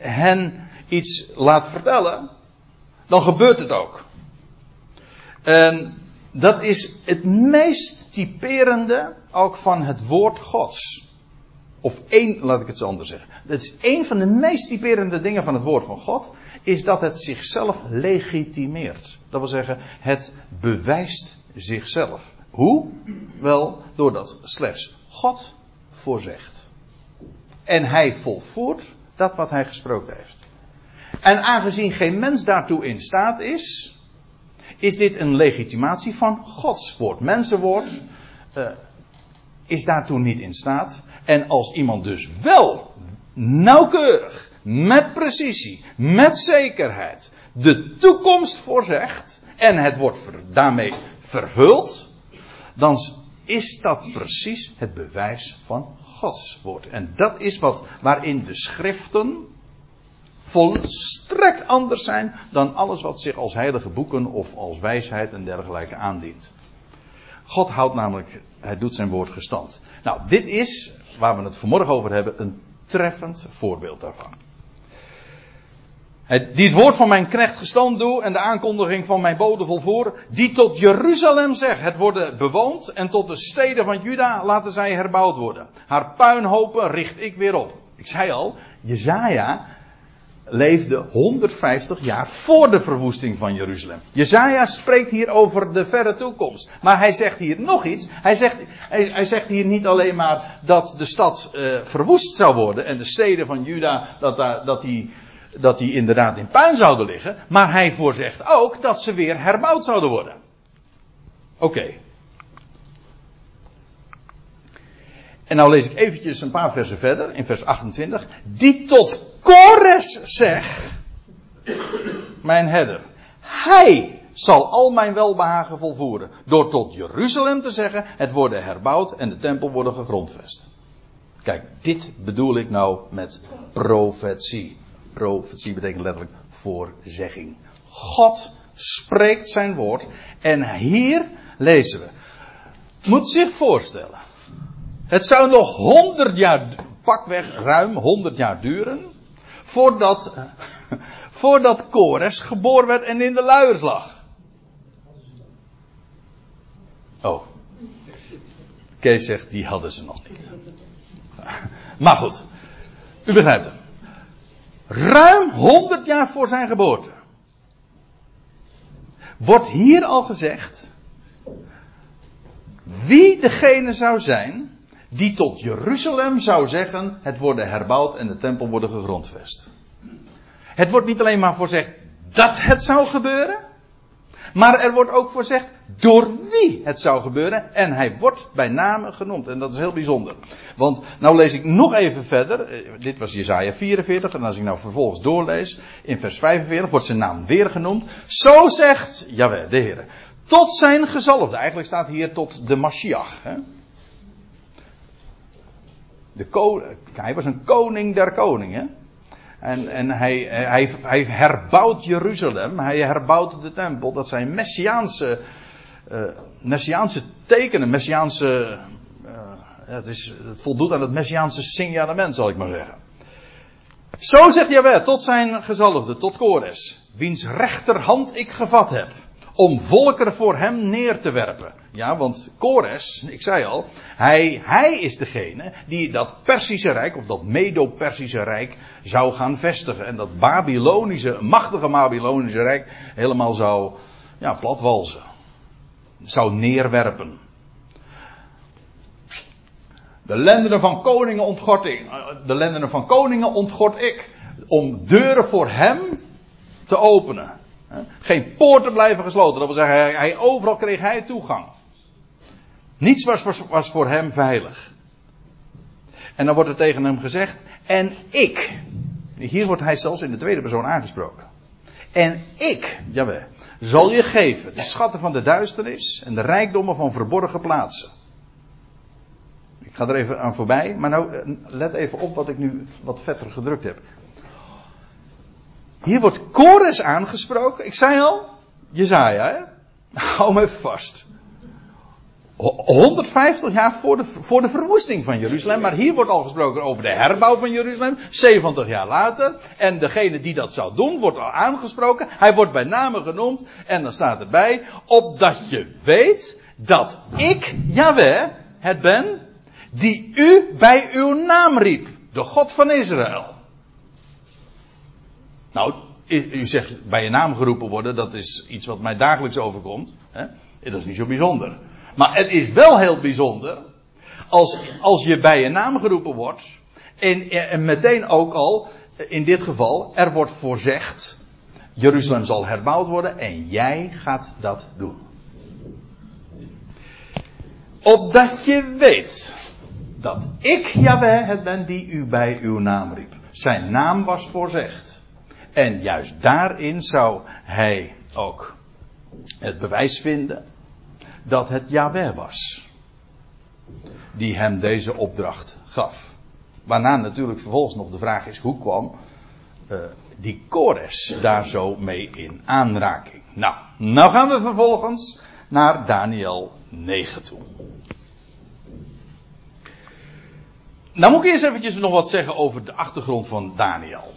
hen iets laat vertellen, dan gebeurt het ook. En dat is het meest typerende ook van het woord Gods. Of één, laat ik het zo anders zeggen. Het is één van de meest typerende dingen van het woord van God, is dat het zichzelf legitimeert. Dat wil zeggen, het bewijst zichzelf. Hoe? Wel, doordat slechts God voorzegt. En hij volvoert dat wat hij gesproken heeft. En aangezien geen mens daartoe in staat is, is dit een legitimatie van Gods woord. Mensenwoord uh, is daartoe niet in staat. En als iemand dus wel nauwkeurig, met precisie, met zekerheid de toekomst voorzegt en het wordt daarmee vervuld, dan is dat precies het bewijs van Gods woord. En dat is wat waarin de schriften volstrekt anders zijn dan alles wat zich als heilige boeken of als wijsheid en dergelijke aandient. God houdt namelijk, hij doet zijn woord gestand. Nou, dit is, waar we het vanmorgen over hebben, een treffend voorbeeld daarvan die het woord van mijn knecht gestand doe en de aankondiging van mijn bode volvoer, die tot Jeruzalem zegt, het worden bewoond en tot de steden van Juda laten zij herbouwd worden. Haar puinhopen richt ik weer op. Ik zei al, Jezaja leefde 150 jaar voor de verwoesting van Jeruzalem. Jezaja spreekt hier over de verre toekomst. Maar hij zegt hier nog iets. Hij zegt, hij, zegt hier niet alleen maar dat de stad uh, verwoest zou worden en de steden van Juda, dat, daar, dat die dat die inderdaad in puin zouden liggen, maar hij voorzegt ook dat ze weer herbouwd zouden worden. Oké. En nou lees ik eventjes een paar versen verder, in vers 28. Die tot Kores zegt, mijn herder, hij zal al mijn welbehagen volvoeren. Door tot Jeruzalem te zeggen, het worden herbouwd en de tempel worden gegrondvest. Kijk, dit bedoel ik nou met profetie. Profetie betekent letterlijk voorzegging. God spreekt zijn woord. En hier lezen we. Moet zich voorstellen. Het zou nog honderd jaar, pakweg ruim honderd jaar duren. Voordat, voordat Kores geboren werd en in de luiers lag. Oh. Kees zegt, die hadden ze nog niet. Maar goed. U begrijpt het. Ruim 100 jaar voor zijn geboorte. Wordt hier al gezegd. Wie degene zou zijn. Die tot Jeruzalem zou zeggen. het worden herbouwd en de tempel worden gegrondvest. Het wordt niet alleen maar voorzegd. dat het zou gebeuren. Maar er wordt ook voorzegd door wie het zou gebeuren. En hij wordt bij name genoemd. En dat is heel bijzonder. Want nou lees ik nog even verder. Eh, dit was Jezaja 44. En als ik nou vervolgens doorlees. In vers 45 wordt zijn naam weer genoemd. Zo zegt Jawel, de Heer. Tot zijn gezalfde. Eigenlijk staat hier tot de Mashiach. Hè? De hij was een koning der koningen. En, en hij, hij, hij herbouwt Jeruzalem. Hij herbouwt de tempel. Dat zijn messiaanse, uh, messiaanse tekenen. Messiaanse. Uh, het, is, het voldoet aan het messiaanse signalement, zal ik maar zeggen. Zo zegt Jawel tot zijn gezalfde, tot Kores. Wiens rechterhand ik gevat heb om volkeren voor hem neer te werpen. Ja, want Kores, ik zei al, hij, hij is degene die dat Persische Rijk, of dat Medo-Persische Rijk, zou gaan vestigen. En dat Babylonische, machtige Babylonische Rijk helemaal zou, ja, platwalzen. Zou neerwerpen. De lendenen van koningen ontgort ik. De lendenen van koningen ontgort ik. Om deuren voor hem te openen. Geen poorten blijven gesloten. Dat wil zeggen, hij, overal kreeg hij toegang. Niets was, was, was voor hem veilig. En dan wordt er tegen hem gezegd, en ik. Hier wordt hij zelfs in de tweede persoon aangesproken. En ik, jawel, zal je geven de schatten van de duisternis en de rijkdommen van verborgen plaatsen. Ik ga er even aan voorbij, maar nou, eh, let even op wat ik nu wat vetter gedrukt heb. Hier wordt Kores aangesproken. Ik zei al, Jezaja, hè? Hou me vast. 150 jaar voor de, voor de verwoesting van Jeruzalem. Maar hier wordt al gesproken over de herbouw van Jeruzalem. 70 jaar later. En degene die dat zou doen, wordt al aangesproken. Hij wordt bij name genoemd. En dan staat erbij. Opdat je weet dat ik, Yahweh, het ben. Die u bij uw naam riep. De God van Israël. Nou, u zegt bij je naam geroepen worden, dat is iets wat mij dagelijks overkomt. Hè? Dat is niet zo bijzonder. Maar het is wel heel bijzonder als, als je bij je naam geroepen wordt. En, en meteen ook al, in dit geval, er wordt voorzegd. Jeruzalem zal herbouwd worden en jij gaat dat doen. Opdat je weet dat ik Jaweh het ben die u bij uw naam riep. Zijn naam was voorzegd. En juist daarin zou hij ook het bewijs vinden dat het Yahweh was. Die hem deze opdracht gaf. Waarna natuurlijk vervolgens nog de vraag is: hoe kwam uh, die Kores daar zo mee in aanraking? Nou, nou gaan we vervolgens naar Daniel 9 toe. Nou moet ik eerst eventjes nog wat zeggen over de achtergrond van Daniel.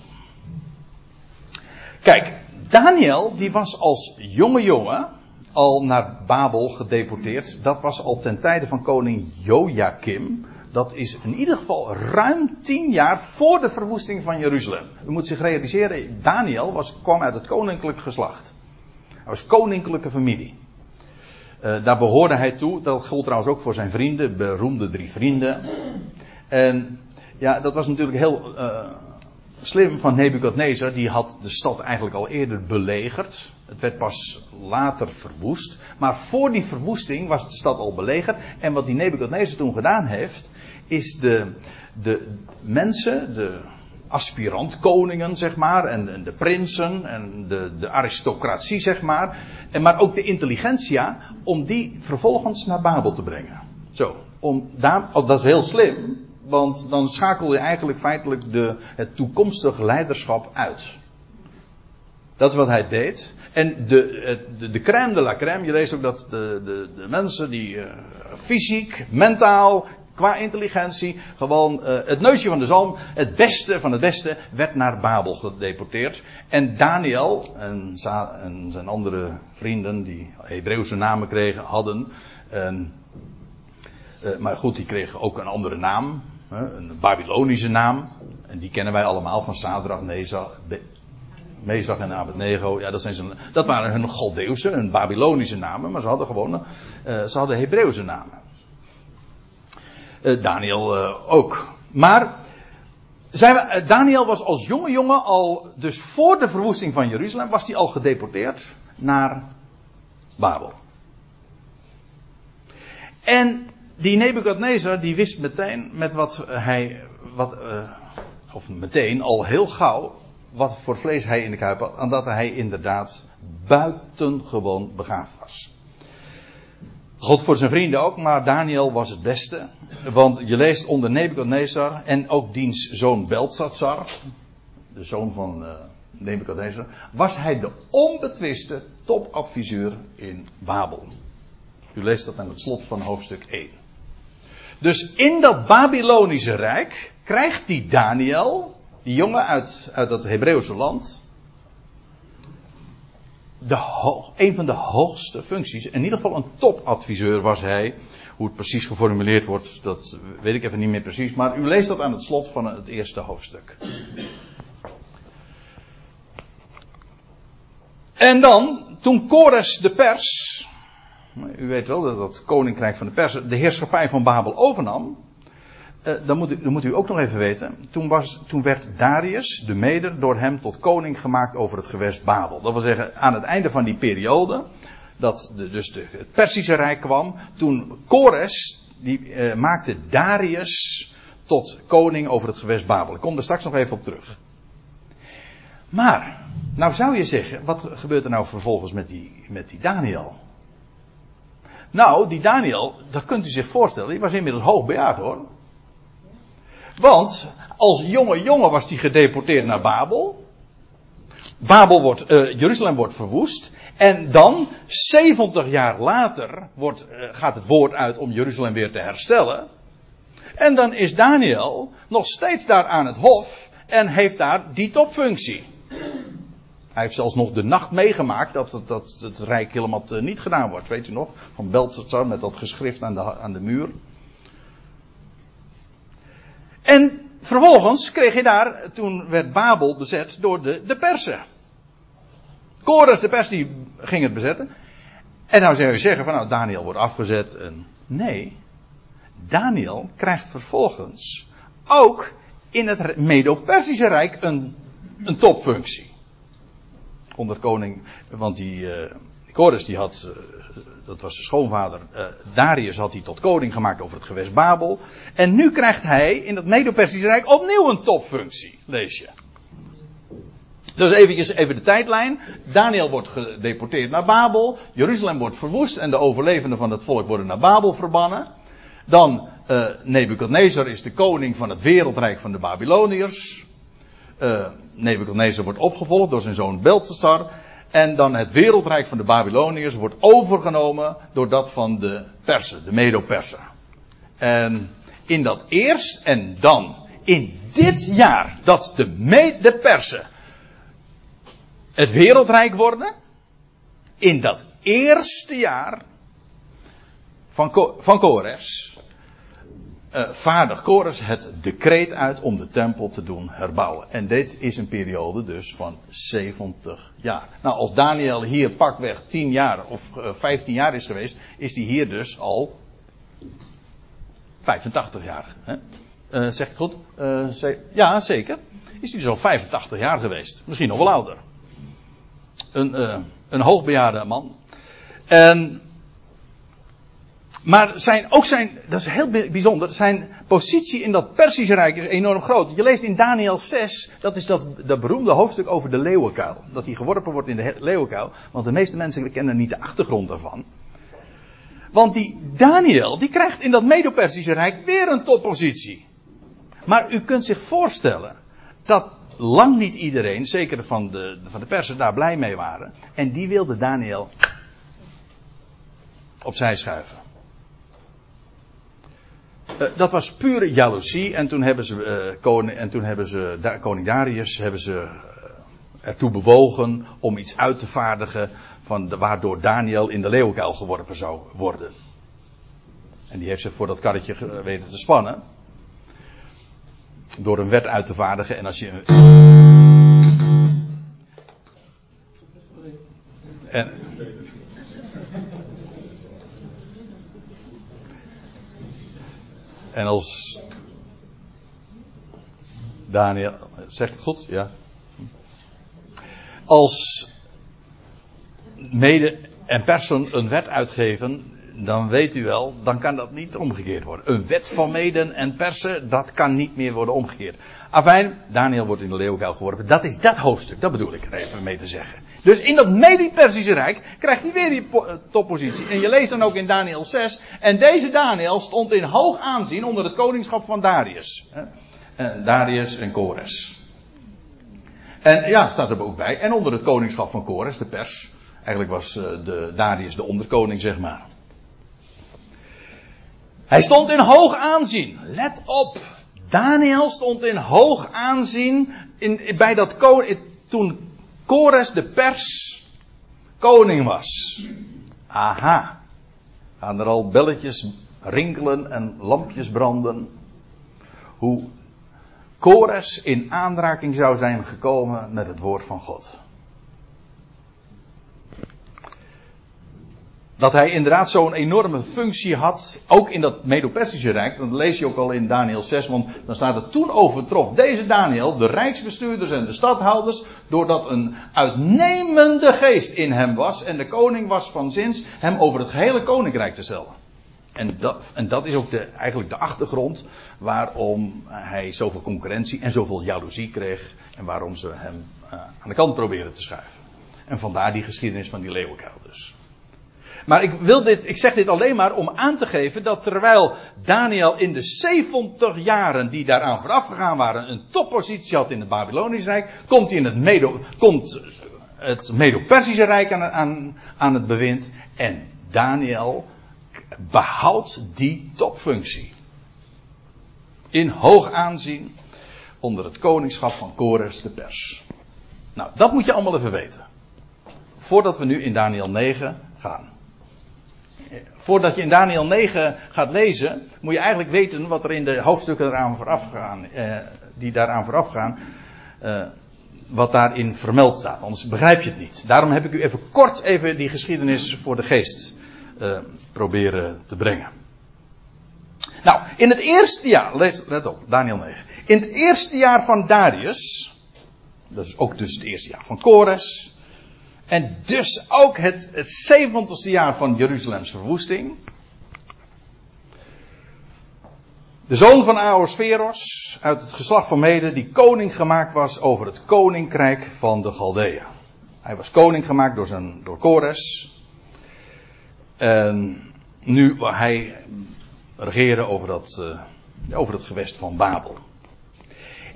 Kijk, Daniel die was als jonge jongen al naar Babel gedeporteerd. Dat was al ten tijde van koning Joachim. Dat is in ieder geval ruim tien jaar voor de verwoesting van Jeruzalem. U moet zich realiseren, Daniel was, kwam uit het koninklijk geslacht. Hij was koninklijke familie. Uh, daar behoorde hij toe. Dat gold trouwens ook voor zijn vrienden, beroemde drie vrienden. En ja, dat was natuurlijk heel uh, slim van Nebukadnezar, die had de stad eigenlijk al eerder belegerd. Het werd pas later verwoest. Maar voor die verwoesting was de stad al belegerd. En wat die Nebukadnezar toen gedaan heeft, is de, de mensen, de aspirantkoningen, zeg maar, en, de prinsen en de, de aristocratie, zeg maar, en maar ook de intelligentsia, om die vervolgens naar Babel te brengen. Zo, om daar, oh, dat is heel slim, want dan schakel je eigenlijk feitelijk de, het toekomstig leiderschap uit. Dat is wat hij deed. En de, de, de crème de la crème, je leest ook dat de, de, de mensen die uh, fysiek, mentaal, qua intelligentie, gewoon uh, het neusje van de zalm, het beste van het beste, werd naar Babel gedeporteerd. En Daniel en, en zijn andere vrienden, die Hebreeuwse namen kregen, hadden. En, uh, maar goed, die kregen ook een andere naam een Babylonische naam. En die kennen wij allemaal van Sadrach, Mezach en Abednego. Ja, dat, zijn zijn, dat waren hun Galdeeuwse, hun Babylonische namen. Maar ze hadden gewoon, uh, ze hadden Hebreeuwse namen. Uh, Daniel uh, ook. Maar Zijn we, Daniel was als jonge jongen al, dus voor de verwoesting van Jeruzalem, was hij al gedeporteerd naar Babel. En die Nebukadnezar, die wist meteen met wat hij, wat, uh, of meteen al heel gauw, wat voor vlees hij in de kuip had, en dat hij inderdaad buitengewoon begaafd was. God voor zijn vrienden ook, maar Daniel was het beste. Want je leest onder Nebukadnezar en ook diens zoon Beltsatsar, de zoon van uh, Nebukadnezar, was hij de onbetwiste topadviseur in Babel. U leest dat aan het slot van hoofdstuk 1. Dus in dat Babylonische rijk krijgt die Daniel, die jongen uit, uit dat Hebreeuwse land, de een van de hoogste functies. In ieder geval een topadviseur was hij. Hoe het precies geformuleerd wordt, dat weet ik even niet meer precies. Maar u leest dat aan het slot van het eerste hoofdstuk. En dan, toen Kores de pers, u weet wel dat dat koninkrijk van de persen de heerschappij van Babel overnam. Uh, dan, moet u, dan moet u ook nog even weten. Toen, was, toen werd Darius, de meder, door hem tot koning gemaakt over het gewest Babel. Dat wil zeggen, aan het einde van die periode, dat de, dus de, het Persische Rijk kwam, toen Kores, die uh, maakte Darius tot koning over het gewest Babel. Ik kom er straks nog even op terug. Maar, nou zou je zeggen, wat gebeurt er nou vervolgens met die, met die Daniel? Nou, die Daniel, dat kunt u zich voorstellen, die was inmiddels hoogbejaard hoor. Want als jonge jongen was hij gedeporteerd naar Babel. Babel wordt, uh, Jeruzalem wordt verwoest. En dan, 70 jaar later, wordt, uh, gaat het woord uit om Jeruzalem weer te herstellen. En dan is Daniel nog steeds daar aan het hof en heeft daar die topfunctie. Hij heeft zelfs nog de nacht meegemaakt dat het, dat het rijk helemaal niet gedaan wordt. Weet u nog? Van Beltzar met dat geschrift aan de, aan de muur. En vervolgens kreeg je daar, toen werd Babel bezet door de, de persen. Kores, de pers, die ging het bezetten. En nou zou je zeggen van nou, Daniel wordt afgezet. En nee, Daniel krijgt vervolgens ook in het Medo-Persische Rijk een, een topfunctie onder koning, want die uh, Kores die had, uh, dat was de schoonvader, uh, Darius had hij tot koning gemaakt over het gewest Babel. En nu krijgt hij in het Medo-Persische Rijk opnieuw een topfunctie, lees je. Dus eventjes, even de tijdlijn. Daniel wordt gedeporteerd naar Babel. Jeruzalem wordt verwoest en de overlevenden van het volk worden naar Babel verbannen. Dan uh, Nebukadnezar is de koning van het wereldrijk van de Babyloniërs uh, Nebuchadnezzar wordt opgevolgd door zijn zoon Beltesar. En dan het wereldrijk van de Babyloniërs wordt overgenomen door dat van de Persen, de Medo-Persen. En in dat eerst en dan, in dit jaar, dat de, de Persen het wereldrijk worden, in dat eerste jaar van, van Kores, uh, vaardig Kores het decreet uit om de tempel te doen herbouwen. En dit is een periode dus van 70 jaar. Nou, als Daniel hier pakweg 10 jaar of uh, eh, 15 jaar is geweest, is hij hier dus al 85 jaar. Hè? Uh, zeg ik het goed? Ja, zeker. Is hij dus al 85 jaar geweest. Misschien nog wel ouder. Een, een hoogbejaarde man. En maar zijn, ook zijn, dat is heel bijzonder, zijn positie in dat Persische Rijk is enorm groot. Je leest in Daniel 6, dat is dat, dat beroemde hoofdstuk over de leeuwenkuil. Dat hij geworpen wordt in de leeuwenkuil. Want de meeste mensen kennen niet de achtergrond daarvan. Want die Daniel, die krijgt in dat Medo-Persische Rijk weer een toppositie. Maar u kunt zich voorstellen dat lang niet iedereen, zeker van de, van de persen, daar blij mee waren. En die wilde Daniel opzij schuiven. Uh, dat was pure jaloezie. En toen hebben ze, uh, koning, en toen hebben ze da, koning Darius hebben ze, uh, ertoe bewogen om iets uit te vaardigen van de, waardoor Daniel in de leeuwenkuil geworpen zou worden. En die heeft zich voor dat karretje weten te spannen. Door een wet uit te vaardigen. En als je. En, En als Daniel, zegt het goed? Ja. Als mede en persen een wet uitgeven, dan weet u wel, dan kan dat niet omgekeerd worden. Een wet van meden en persen, dat kan niet meer worden omgekeerd. Afijn, Daniel wordt in de leeuwkuil geworpen. Dat is dat hoofdstuk, dat bedoel ik er even mee te zeggen. Dus in dat Medi-Persische Rijk krijgt hij weer die eh, toppositie. En je leest dan ook in Daniel 6. En deze Daniel stond in hoog aanzien onder het koningschap van Darius. Darius en Kores. En ja, staat er ook bij. En onder het koningschap van Kores, de pers. Eigenlijk was eh, de Darius de onderkoning, zeg maar. Hij stond in hoog aanzien. Let op. Daniel stond in hoog aanzien in, bij dat toen Kores de pers koning was. Aha. Gaan er al belletjes rinkelen en lampjes branden. Hoe Kores in aanraking zou zijn gekomen met het woord van God. Dat hij inderdaad zo'n enorme functie had, ook in dat Medo-Persische Rijk. Dat lees je ook al in Daniel 6, want dan staat het toen overtrof deze Daniel, de rijksbestuurders en de stadhouders, doordat een uitnemende geest in hem was en de koning was van zins hem over het gehele koninkrijk te stellen. En dat, en dat is ook de, eigenlijk de achtergrond waarom hij zoveel concurrentie en zoveel jaloezie kreeg en waarom ze hem uh, aan de kant proberen te schuiven. En vandaar die geschiedenis van die leeuwenkuil dus. Maar ik, wil dit, ik zeg dit alleen maar om aan te geven dat terwijl Daniel in de 70 jaren die daaraan vooraf gegaan waren een toppositie had in het Babylonisch Rijk, komt, hij in het Medo, komt het Medo-Persische Rijk aan, aan, aan het bewind en Daniel behoudt die topfunctie. In hoog aanzien onder het koningschap van Kores de Pers. Nou, dat moet je allemaal even weten. Voordat we nu in Daniel 9 gaan voordat je in Daniel 9 gaat lezen, moet je eigenlijk weten wat er in de hoofdstukken eraan vooraf eh, die daaraan vooraf gaan, eh, wat daarin vermeld staat. Anders begrijp je het niet. Daarom heb ik u even kort even die geschiedenis voor de geest eh, proberen te brengen. Nou, in het eerste jaar, lees, let op, Daniel 9. In het eerste jaar van Darius, dat is ook dus het eerste jaar van Kores, en dus ook het, het 70ste jaar van Jeruzalems verwoesting. De zoon van Aosferos uit het geslacht van Mede, die koning gemaakt was over het koninkrijk van de Galdeën. Hij was koning gemaakt door, zijn, door Kores. En nu hij regeren over, dat, uh, over het gewest van Babel.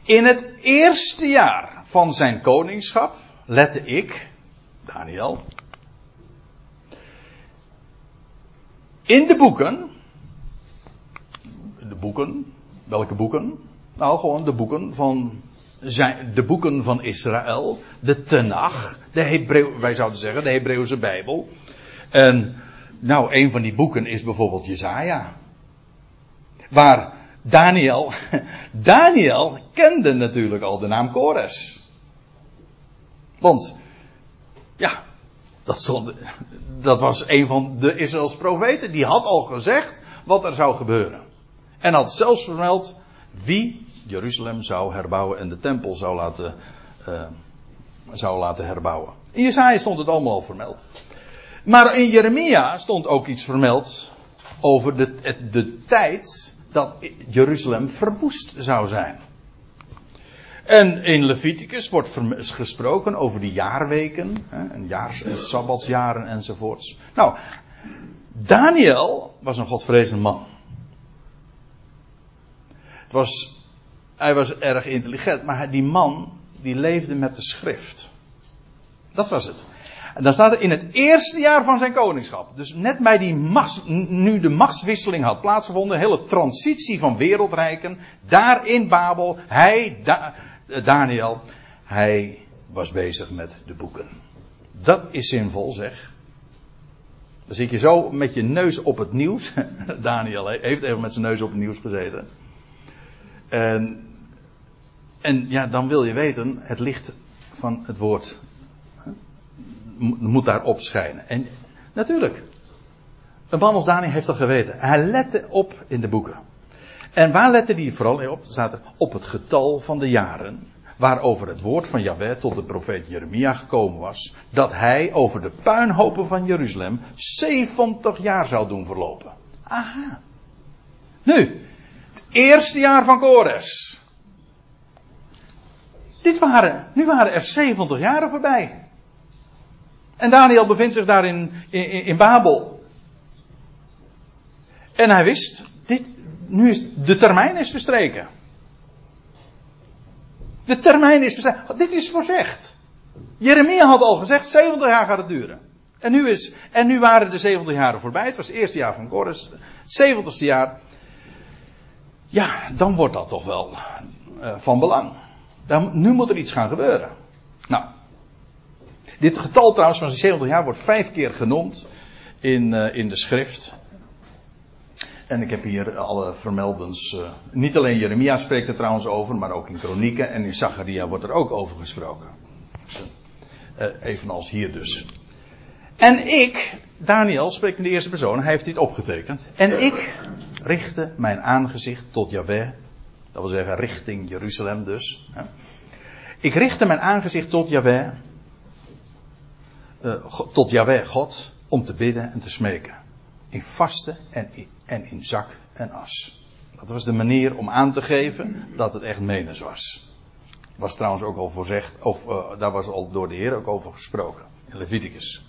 In het eerste jaar van zijn koningschap lette ik, Daniel. In de boeken. De boeken. Welke boeken? Nou, gewoon de boeken van. De boeken van Israël. De Tenach. De Hebreeuw, wij zouden zeggen de Hebreeuwse Bijbel. En. Nou, een van die boeken is bijvoorbeeld Jezaja. Waar Daniel. Daniel kende natuurlijk al de naam Kores. Want ja, dat, dat was een van de Israëls profeten. Die had al gezegd wat er zou gebeuren. En had zelfs vermeld wie Jeruzalem zou herbouwen en de tempel zou laten, uh, zou laten herbouwen. In Jesaja stond het allemaal al vermeld. Maar in Jeremia stond ook iets vermeld over de, de tijd dat Jeruzalem verwoest zou zijn. En in Leviticus wordt gesproken over de jaarweken, een jaars, sabbatsjaren enzovoorts. Nou, Daniel was een godvrezende man. Het was, hij was erg intelligent, maar die man die leefde met de schrift. Dat was het. En dan staat er in het eerste jaar van zijn koningschap. Dus net bij die machts, nu de machtswisseling had plaatsgevonden, de hele transitie van wereldrijken, daar in Babel, hij, da, Daniel, hij was bezig met de boeken. Dat is zinvol, zeg. Dan zit je zo met je neus op het nieuws. Daniel heeft even met zijn neus op het nieuws gezeten. En, en ja, dan wil je weten, het licht van het woord moet daar opschijnen. En natuurlijk, een man als Daniel heeft dat geweten. Hij lette op in de boeken. En waar lette hij vooral op? Staat op het getal van de jaren. Waarover het woord van Yahweh tot de profeet Jeremia gekomen was. Dat hij over de puinhopen van Jeruzalem 70 jaar zou doen verlopen. Aha. Nu, het eerste jaar van Kores. Dit waren, nu waren er 70 jaren voorbij. En Daniel bevindt zich daar in, in, in Babel. En hij wist, dit, nu is de termijn is verstreken. De termijn is verstreken. Dit is voorzegd. Jeremia had al gezegd, 70 jaar gaat het duren. En nu, is, en nu waren de 70 jaren voorbij. Het was het eerste jaar van Kores. 70ste jaar. Ja, dan wordt dat toch wel uh, van belang. Dan, nu moet er iets gaan gebeuren. Nou, dit getal trouwens van die 70 jaar wordt vijf keer genoemd in, uh, in de schrift. En ik heb hier alle vermeldens. Uh, niet alleen Jeremia spreekt er trouwens over, maar ook in Kronieken en in Zacharia wordt er ook over gesproken. Uh, evenals hier dus. En ik, Daniel, spreekt in de eerste persoon, hij heeft dit opgetekend. En ik richtte mijn aangezicht tot Yahweh. Dat wil zeggen richting Jeruzalem dus. Hè. Ik richtte mijn aangezicht tot Yahweh. Uh, tot Yahweh God. Om te bidden en te smeken. In vasten en in, en in zak en as. Dat was de manier om aan te geven dat het echt menens was. Was trouwens ook al voorzegd, of uh, daar was al door de Heer ook over gesproken. In Leviticus.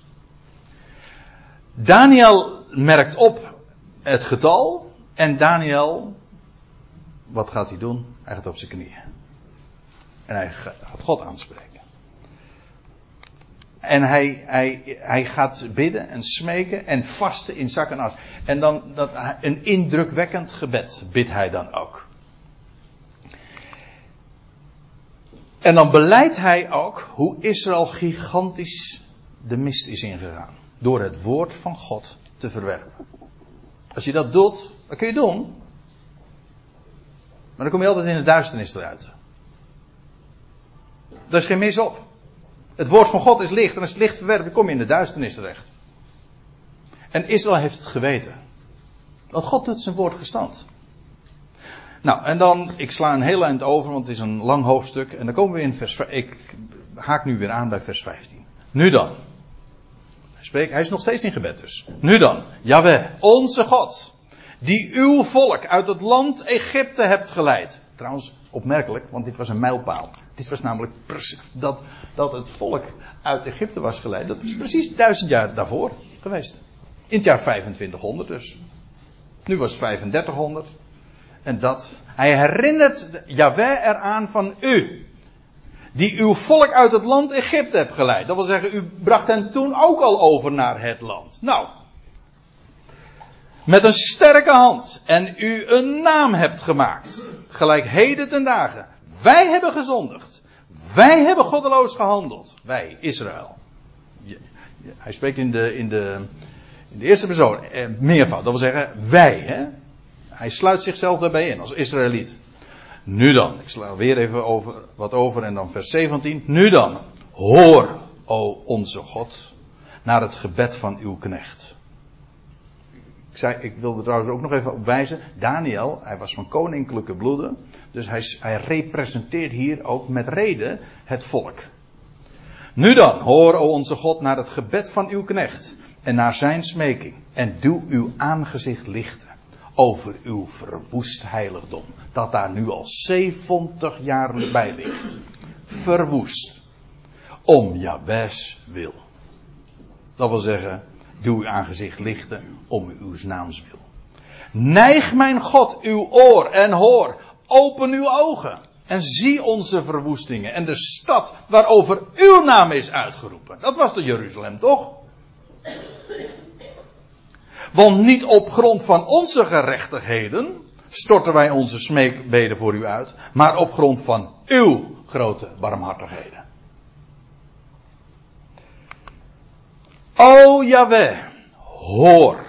Daniel merkt op het getal. En Daniel, wat gaat hij doen? Hij gaat op zijn knieën. En hij gaat God aanspreken. En hij, hij, hij gaat bidden en smeken en vasten in zak en as. En dan dat, een indrukwekkend gebed bidt hij dan ook. En dan beleidt hij ook hoe Israël gigantisch de mist is ingegaan. Door het woord van God te verwerpen. Als je dat doet, dat kun je doen. Maar dan kom je altijd in de duisternis eruit. Daar is geen mis op. Het woord van God is licht. En als het licht verwerpt, kom je in de duisternis terecht. En Israël heeft het geweten. Want God doet zijn woord gestand. Nou, en dan, ik sla een heel eind over, want het is een lang hoofdstuk. En dan komen we in vers, ik haak nu weer aan bij vers 15. Nu dan. Hij, hij is nog steeds in gebed dus. Nu dan, Jaweh, onze God, die uw volk uit het land Egypte hebt geleid. Trouwens, opmerkelijk, want dit was een mijlpaal. Dit was namelijk dat, dat het volk uit Egypte was geleid. Dat was precies duizend jaar daarvoor geweest. In het jaar 2500 dus. Nu was het 3500. En dat, hij herinnert Yahweh eraan van u. Die uw volk uit het land Egypte hebt geleid. Dat wil zeggen, u bracht hen toen ook al over naar het land. Nou. Met een sterke hand. En u een naam hebt gemaakt. Gelijk heden ten dagen. Wij hebben gezondigd. Wij hebben goddeloos gehandeld. Wij, Israël. Hij spreekt in de, in de, in de eerste persoon eh, meervoud. Dat wil zeggen, wij. Hè? Hij sluit zichzelf daarbij in als Israëliet. Nu dan, ik sla weer even over, wat over en dan vers 17. Nu dan, hoor, o onze God, naar het gebed van uw knecht. Ik, zei, ik wilde trouwens ook nog even op wijzen. Daniel, hij was van koninklijke bloeden. Dus hij, hij representeert hier ook met reden het volk. Nu dan, hoor, o onze God, naar het gebed van uw knecht. En naar zijn smeking. En doe uw aangezicht lichten over uw verwoest heiligdom. Dat daar nu al 70 jaar bij ligt. Verwoest. Om Jabes wil. Dat wil zeggen, uw aangezicht lichten om uw naams wil. Neig mijn God uw oor en hoor. Open uw ogen. En zie onze verwoestingen. En de stad waarover uw naam is uitgeroepen. Dat was de Jeruzalem toch? Want niet op grond van onze gerechtigheden storten wij onze smeekbeden voor u uit, maar op grond van uw grote barmhartigheden. O Jaweh, hoor.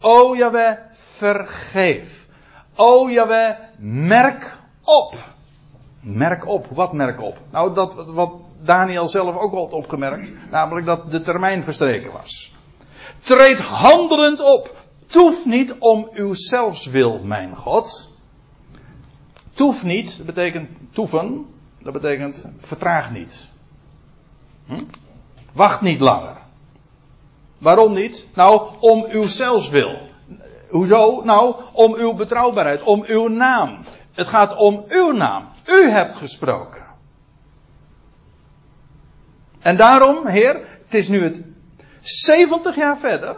O Jaweh, vergeef. O Jaweh, merk op. Merk op. Wat merk op? Nou, dat wat Daniel zelf ook al had opgemerkt. Namelijk dat de termijn verstreken was. Treed handelend op. Toef niet om uw wil, mijn God. Toef niet, dat betekent toeven, dat betekent vertraag niet. Hm? Wacht niet langer. Waarom niet? Nou, om uw zelfs wil. Hoezo? Nou, om uw betrouwbaarheid, om uw naam. Het gaat om uw naam. U hebt gesproken. En daarom, Heer, het is nu het 70 jaar verder.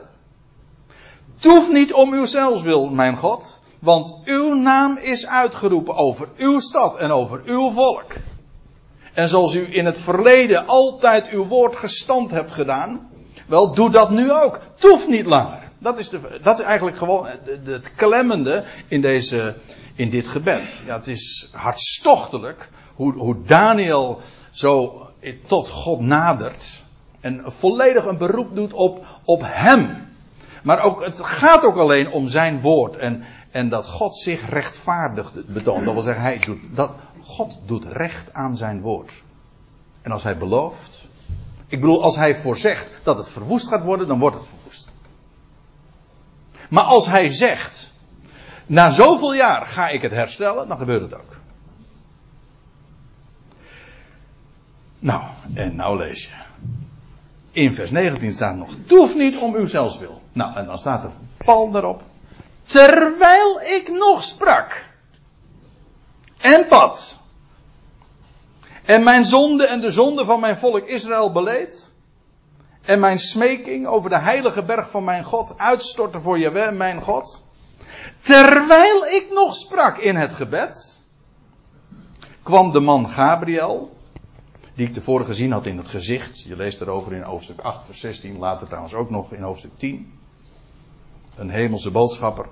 Toef niet om uw zelfs wil, mijn God. Want uw naam is uitgeroepen over uw stad en over uw volk. En zoals u in het verleden altijd uw woord gestand hebt gedaan. Wel, doe dat nu ook. Toef niet langer. Dat is, de, dat is eigenlijk gewoon het klemmende in, deze, in dit gebed. Ja, het is hartstochtelijk hoe, hoe Daniel zo tot God nadert. En volledig een beroep doet op, op hem. Maar ook, het gaat ook alleen om zijn woord. En, en dat God zich rechtvaardig betoont. Dat wil zeggen, hij doet, dat, God doet recht aan zijn woord. En als hij belooft. Ik bedoel, als hij voorzegt dat het verwoest gaat worden, dan wordt het verwoest. Maar als hij zegt. Na zoveel jaar ga ik het herstellen, dan gebeurt het ook. Nou, en nou lees je. In vers 19 staat nog: Doe niet om uw wil. Nou, en dan staat er pal daarop. Terwijl ik nog sprak. En pad. En mijn zonde en de zonde van mijn volk Israël beleed. En mijn smeking over de heilige berg van mijn God uitstortte voor Jaweh, mijn God. Terwijl ik nog sprak in het gebed. kwam de man Gabriel die ik tevoren gezien had in het gezicht. Je leest erover in hoofdstuk 8, vers 16, later trouwens ook nog in hoofdstuk 10. Een hemelse boodschapper.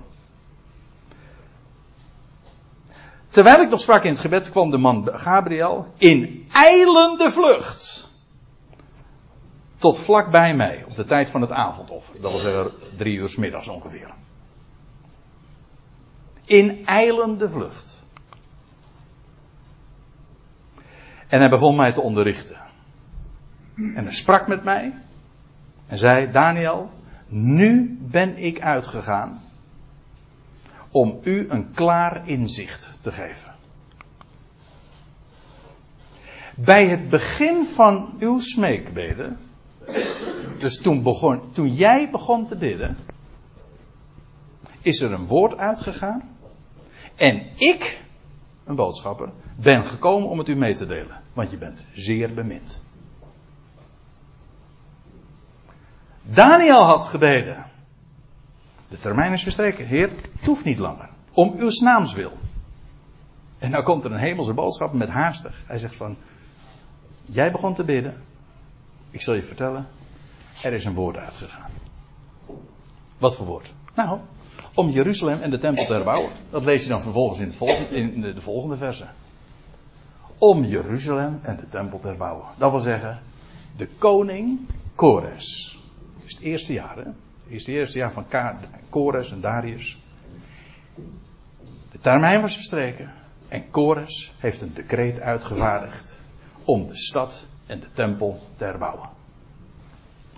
Terwijl ik nog sprak in het gebed kwam de man Gabriel in eilende vlucht. Tot vlak bij mij, op de tijd van het avondoffer. Dat wil zeggen drie uur s middags ongeveer. In eilende vlucht. En hij begon mij te onderrichten. En hij sprak met mij. En zei: Daniel, nu ben ik uitgegaan. Om u een klaar inzicht te geven. Bij het begin van uw smeekbeden. Dus toen, begon, toen jij begon te bidden. Is er een woord uitgegaan. En ik, een boodschapper, ben gekomen om het u mee te delen. Want je bent zeer bemind. Daniel had gebeden. De termijn is verstreken. Heer, het hoeft niet langer. Om uw naams wil. En nou komt er een hemelse boodschap met haastig. Hij zegt van, jij begon te bidden. Ik zal je vertellen, er is een woord uitgegaan. Wat voor woord? Nou, om Jeruzalem en de tempel te herbouwen. Dat lees je dan vervolgens in de volgende, in de volgende verse om Jeruzalem en de tempel te herbouwen. Dat wil zeggen, de koning Kores. Dat is het eerste jaar, hè? Is het eerste jaar van Kores en Darius. De termijn was verstreken en Kores heeft een decreet uitgevaardigd om de stad en de tempel te herbouwen.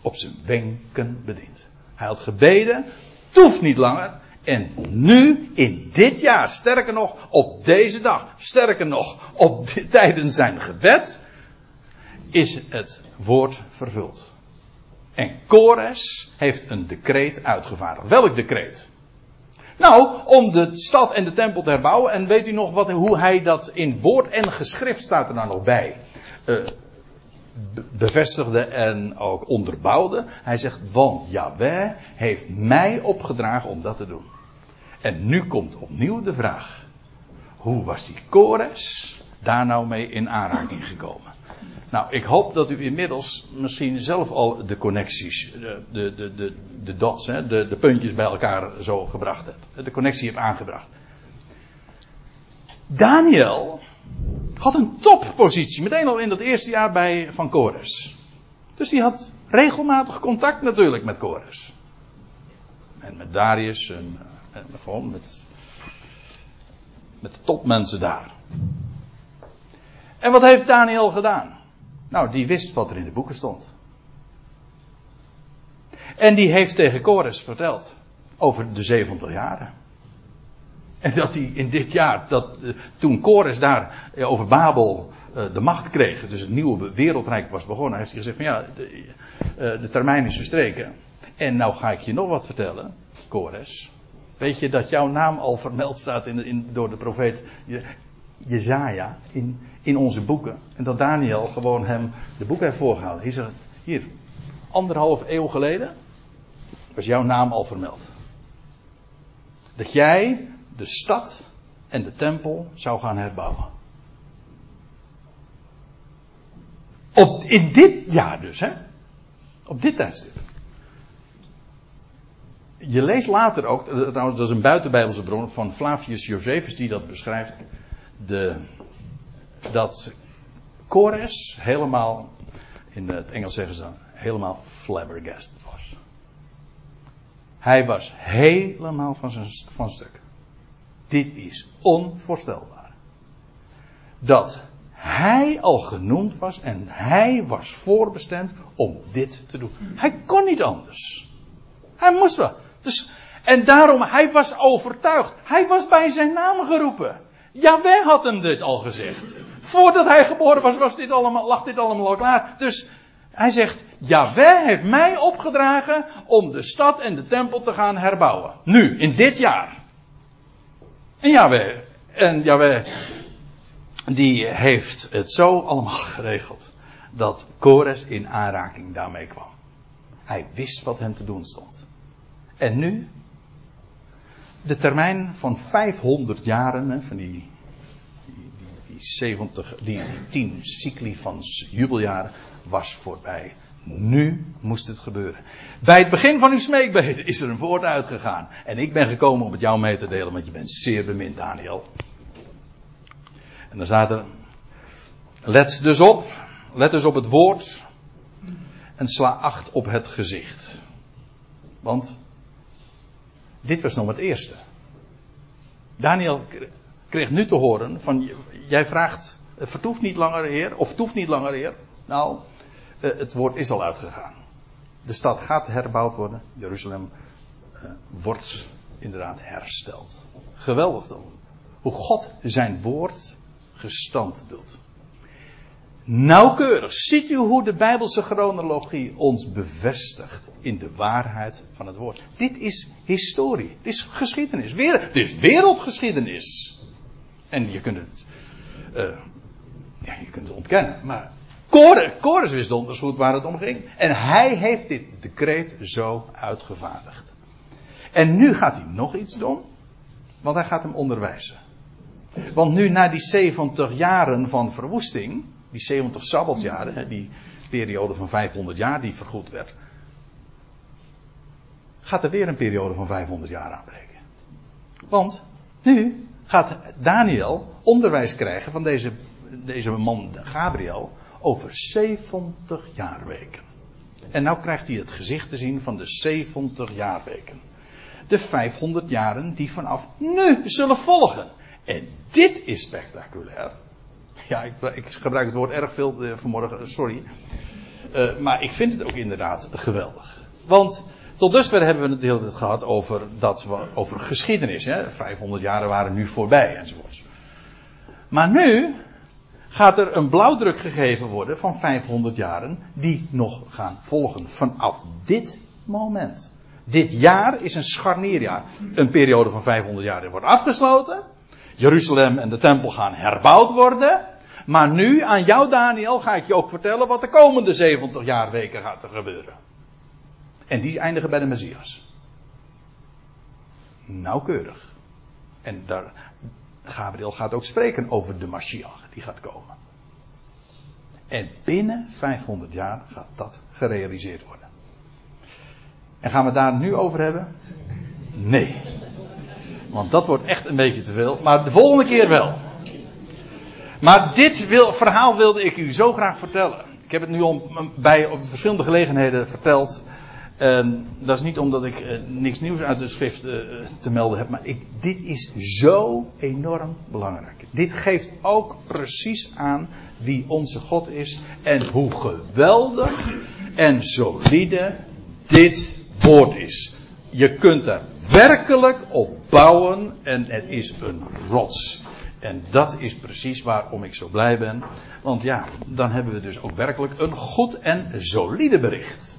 Op zijn wenken bediend. Hij had gebeden, toeft niet langer, en nu, in dit jaar, sterker nog, op deze dag, sterker nog, op tijdens zijn gebed, is het woord vervuld. En Kores heeft een decreet uitgevaardigd. Welk decreet? Nou, om de stad en de tempel te herbouwen. En weet u nog wat, hoe hij dat in woord en geschrift staat er nou nog bij? Uh, bevestigde en ook onderbouwde. Hij zegt, want Yahweh heeft mij opgedragen om dat te doen. En nu komt opnieuw de vraag. Hoe was die Kores daar nou mee in aanraking gekomen? Nou, ik hoop dat u inmiddels misschien zelf al de connecties, de, de, de, de, de dots, hè, de, de puntjes bij elkaar zo gebracht hebt. De connectie hebt aangebracht. Daniel had een toppositie, meteen al in dat eerste jaar bij Van Kores. Dus die had regelmatig contact natuurlijk met Kores. En met Darius en gewoon met, met de topmensen daar. En wat heeft Daniel gedaan? Nou, die wist wat er in de boeken stond. En die heeft tegen Kores verteld over de 70 jaren. En dat hij in dit jaar, dat, uh, toen Kores daar uh, over Babel uh, de macht kreeg, dus het nieuwe wereldrijk was begonnen, heeft hij gezegd van ja, de, de termijn is verstreken. En nou ga ik je nog wat vertellen, Kores. Weet je dat jouw naam al vermeld staat in, in, door de profeet Jezaja in, in onze boeken. En dat Daniel gewoon hem de boeken heeft voorgehouden. Hier, anderhalf eeuw geleden was jouw naam al vermeld. Dat jij de stad en de tempel zou gaan herbouwen. Op, in dit jaar dus, hè? Op dit tijdstip. Je leest later ook, trouwens, dat is een buitenbijbelse bron van Flavius Josephus die dat beschrijft. De, dat Kores helemaal, in het Engels zeggen ze dan, helemaal flabbergasted was. Hij was helemaal van, zijn, van stuk. Dit is onvoorstelbaar. Dat hij al genoemd was en hij was voorbestemd om dit te doen. Hij kon niet anders. Hij moest wel. Dus, en daarom, hij was overtuigd. Hij was bij zijn naam geroepen. Jawel had hem dit al gezegd. Voordat hij geboren was, was dit allemaal, lag dit allemaal al klaar. Dus hij zegt, Jawel heeft mij opgedragen om de stad en de tempel te gaan herbouwen. Nu, in dit jaar. En Jawel, en Jawel, die heeft het zo allemaal geregeld. Dat Kores in aanraking daarmee kwam. Hij wist wat hem te doen stond. En nu, de termijn van 500 jaren, van die, die, die, 70, die, die 10 cycli van jubeljaren, was voorbij. Nu moest het gebeuren. Bij het begin van uw smeekbeden is er een woord uitgegaan. En ik ben gekomen om het jou mee te delen, want je bent zeer bemind, Daniel. En dan staat er, let dus op, let dus op het woord en sla acht op het gezicht. Want dit was nog het eerste. Daniel kreeg nu te horen van, jij vraagt, vertoeft niet langer heer, of toeft niet langer heer. Nou, het woord is al uitgegaan. De stad gaat herbouwd worden. Jeruzalem uh, wordt inderdaad hersteld. Geweldig dan. Hoe God zijn woord gestand doet. Nauwkeurig. Ziet u hoe de Bijbelse chronologie ons bevestigt in de waarheid van het woord. Dit is historie. Dit is geschiedenis. Weer, dit is wereldgeschiedenis. En je kunt het, uh, ja, je kunt het ontkennen. Maar Kores wist donders goed waar het om ging. En hij heeft dit decreet zo uitgevaardigd. En nu gaat hij nog iets doen. Want hij gaat hem onderwijzen. Want nu na die 70 jaren van verwoesting, die 70 sabbatjaren, die periode van 500 jaar die vergoed werd, gaat er weer een periode van 500 jaar aanbreken. Want nu gaat Daniel onderwijs krijgen van deze, deze man Gabriel over 70 jaarweken. En nou krijgt hij het gezicht te zien van de 70 jaarweken. De 500 jaren die vanaf nu zullen volgen. En dit is spectaculair. Ja, ik, ik gebruik het woord erg veel uh, vanmorgen, sorry. Uh, maar ik vind het ook inderdaad geweldig. Want tot dusver hebben we het de hele tijd gehad over, dat over geschiedenis. Hè? 500 jaren waren nu voorbij enzovoorts. Maar nu gaat er een blauwdruk gegeven worden van 500 jaren die nog gaan volgen vanaf dit moment. Dit jaar is een scharnierjaar. Een periode van 500 jaar wordt afgesloten. Jeruzalem en de tempel gaan herbouwd worden. Maar nu aan jou Daniel ga ik je ook vertellen wat de komende 70 jaar weken gaat er gebeuren. En die eindigen bij de Messias. Nauwkeurig. En daar, Gabriel gaat ook spreken over de Mashiach die gaat komen. En binnen 500 jaar gaat dat gerealiseerd worden. En gaan we daar nu over hebben? Nee. Want dat wordt echt een beetje te veel. Maar de volgende keer wel. Maar dit wil, verhaal wilde ik u zo graag vertellen. Ik heb het nu om, bij op verschillende gelegenheden verteld. En dat is niet omdat ik uh, niks nieuws uit de schrift uh, te melden heb, maar ik, dit is zo enorm belangrijk. Dit geeft ook precies aan wie onze God is en hoe geweldig en solide dit woord is. Je kunt er werkelijk op bouwen en het is een rots. En dat is precies waarom ik zo blij ben. Want ja, dan hebben we dus ook werkelijk een goed en solide bericht.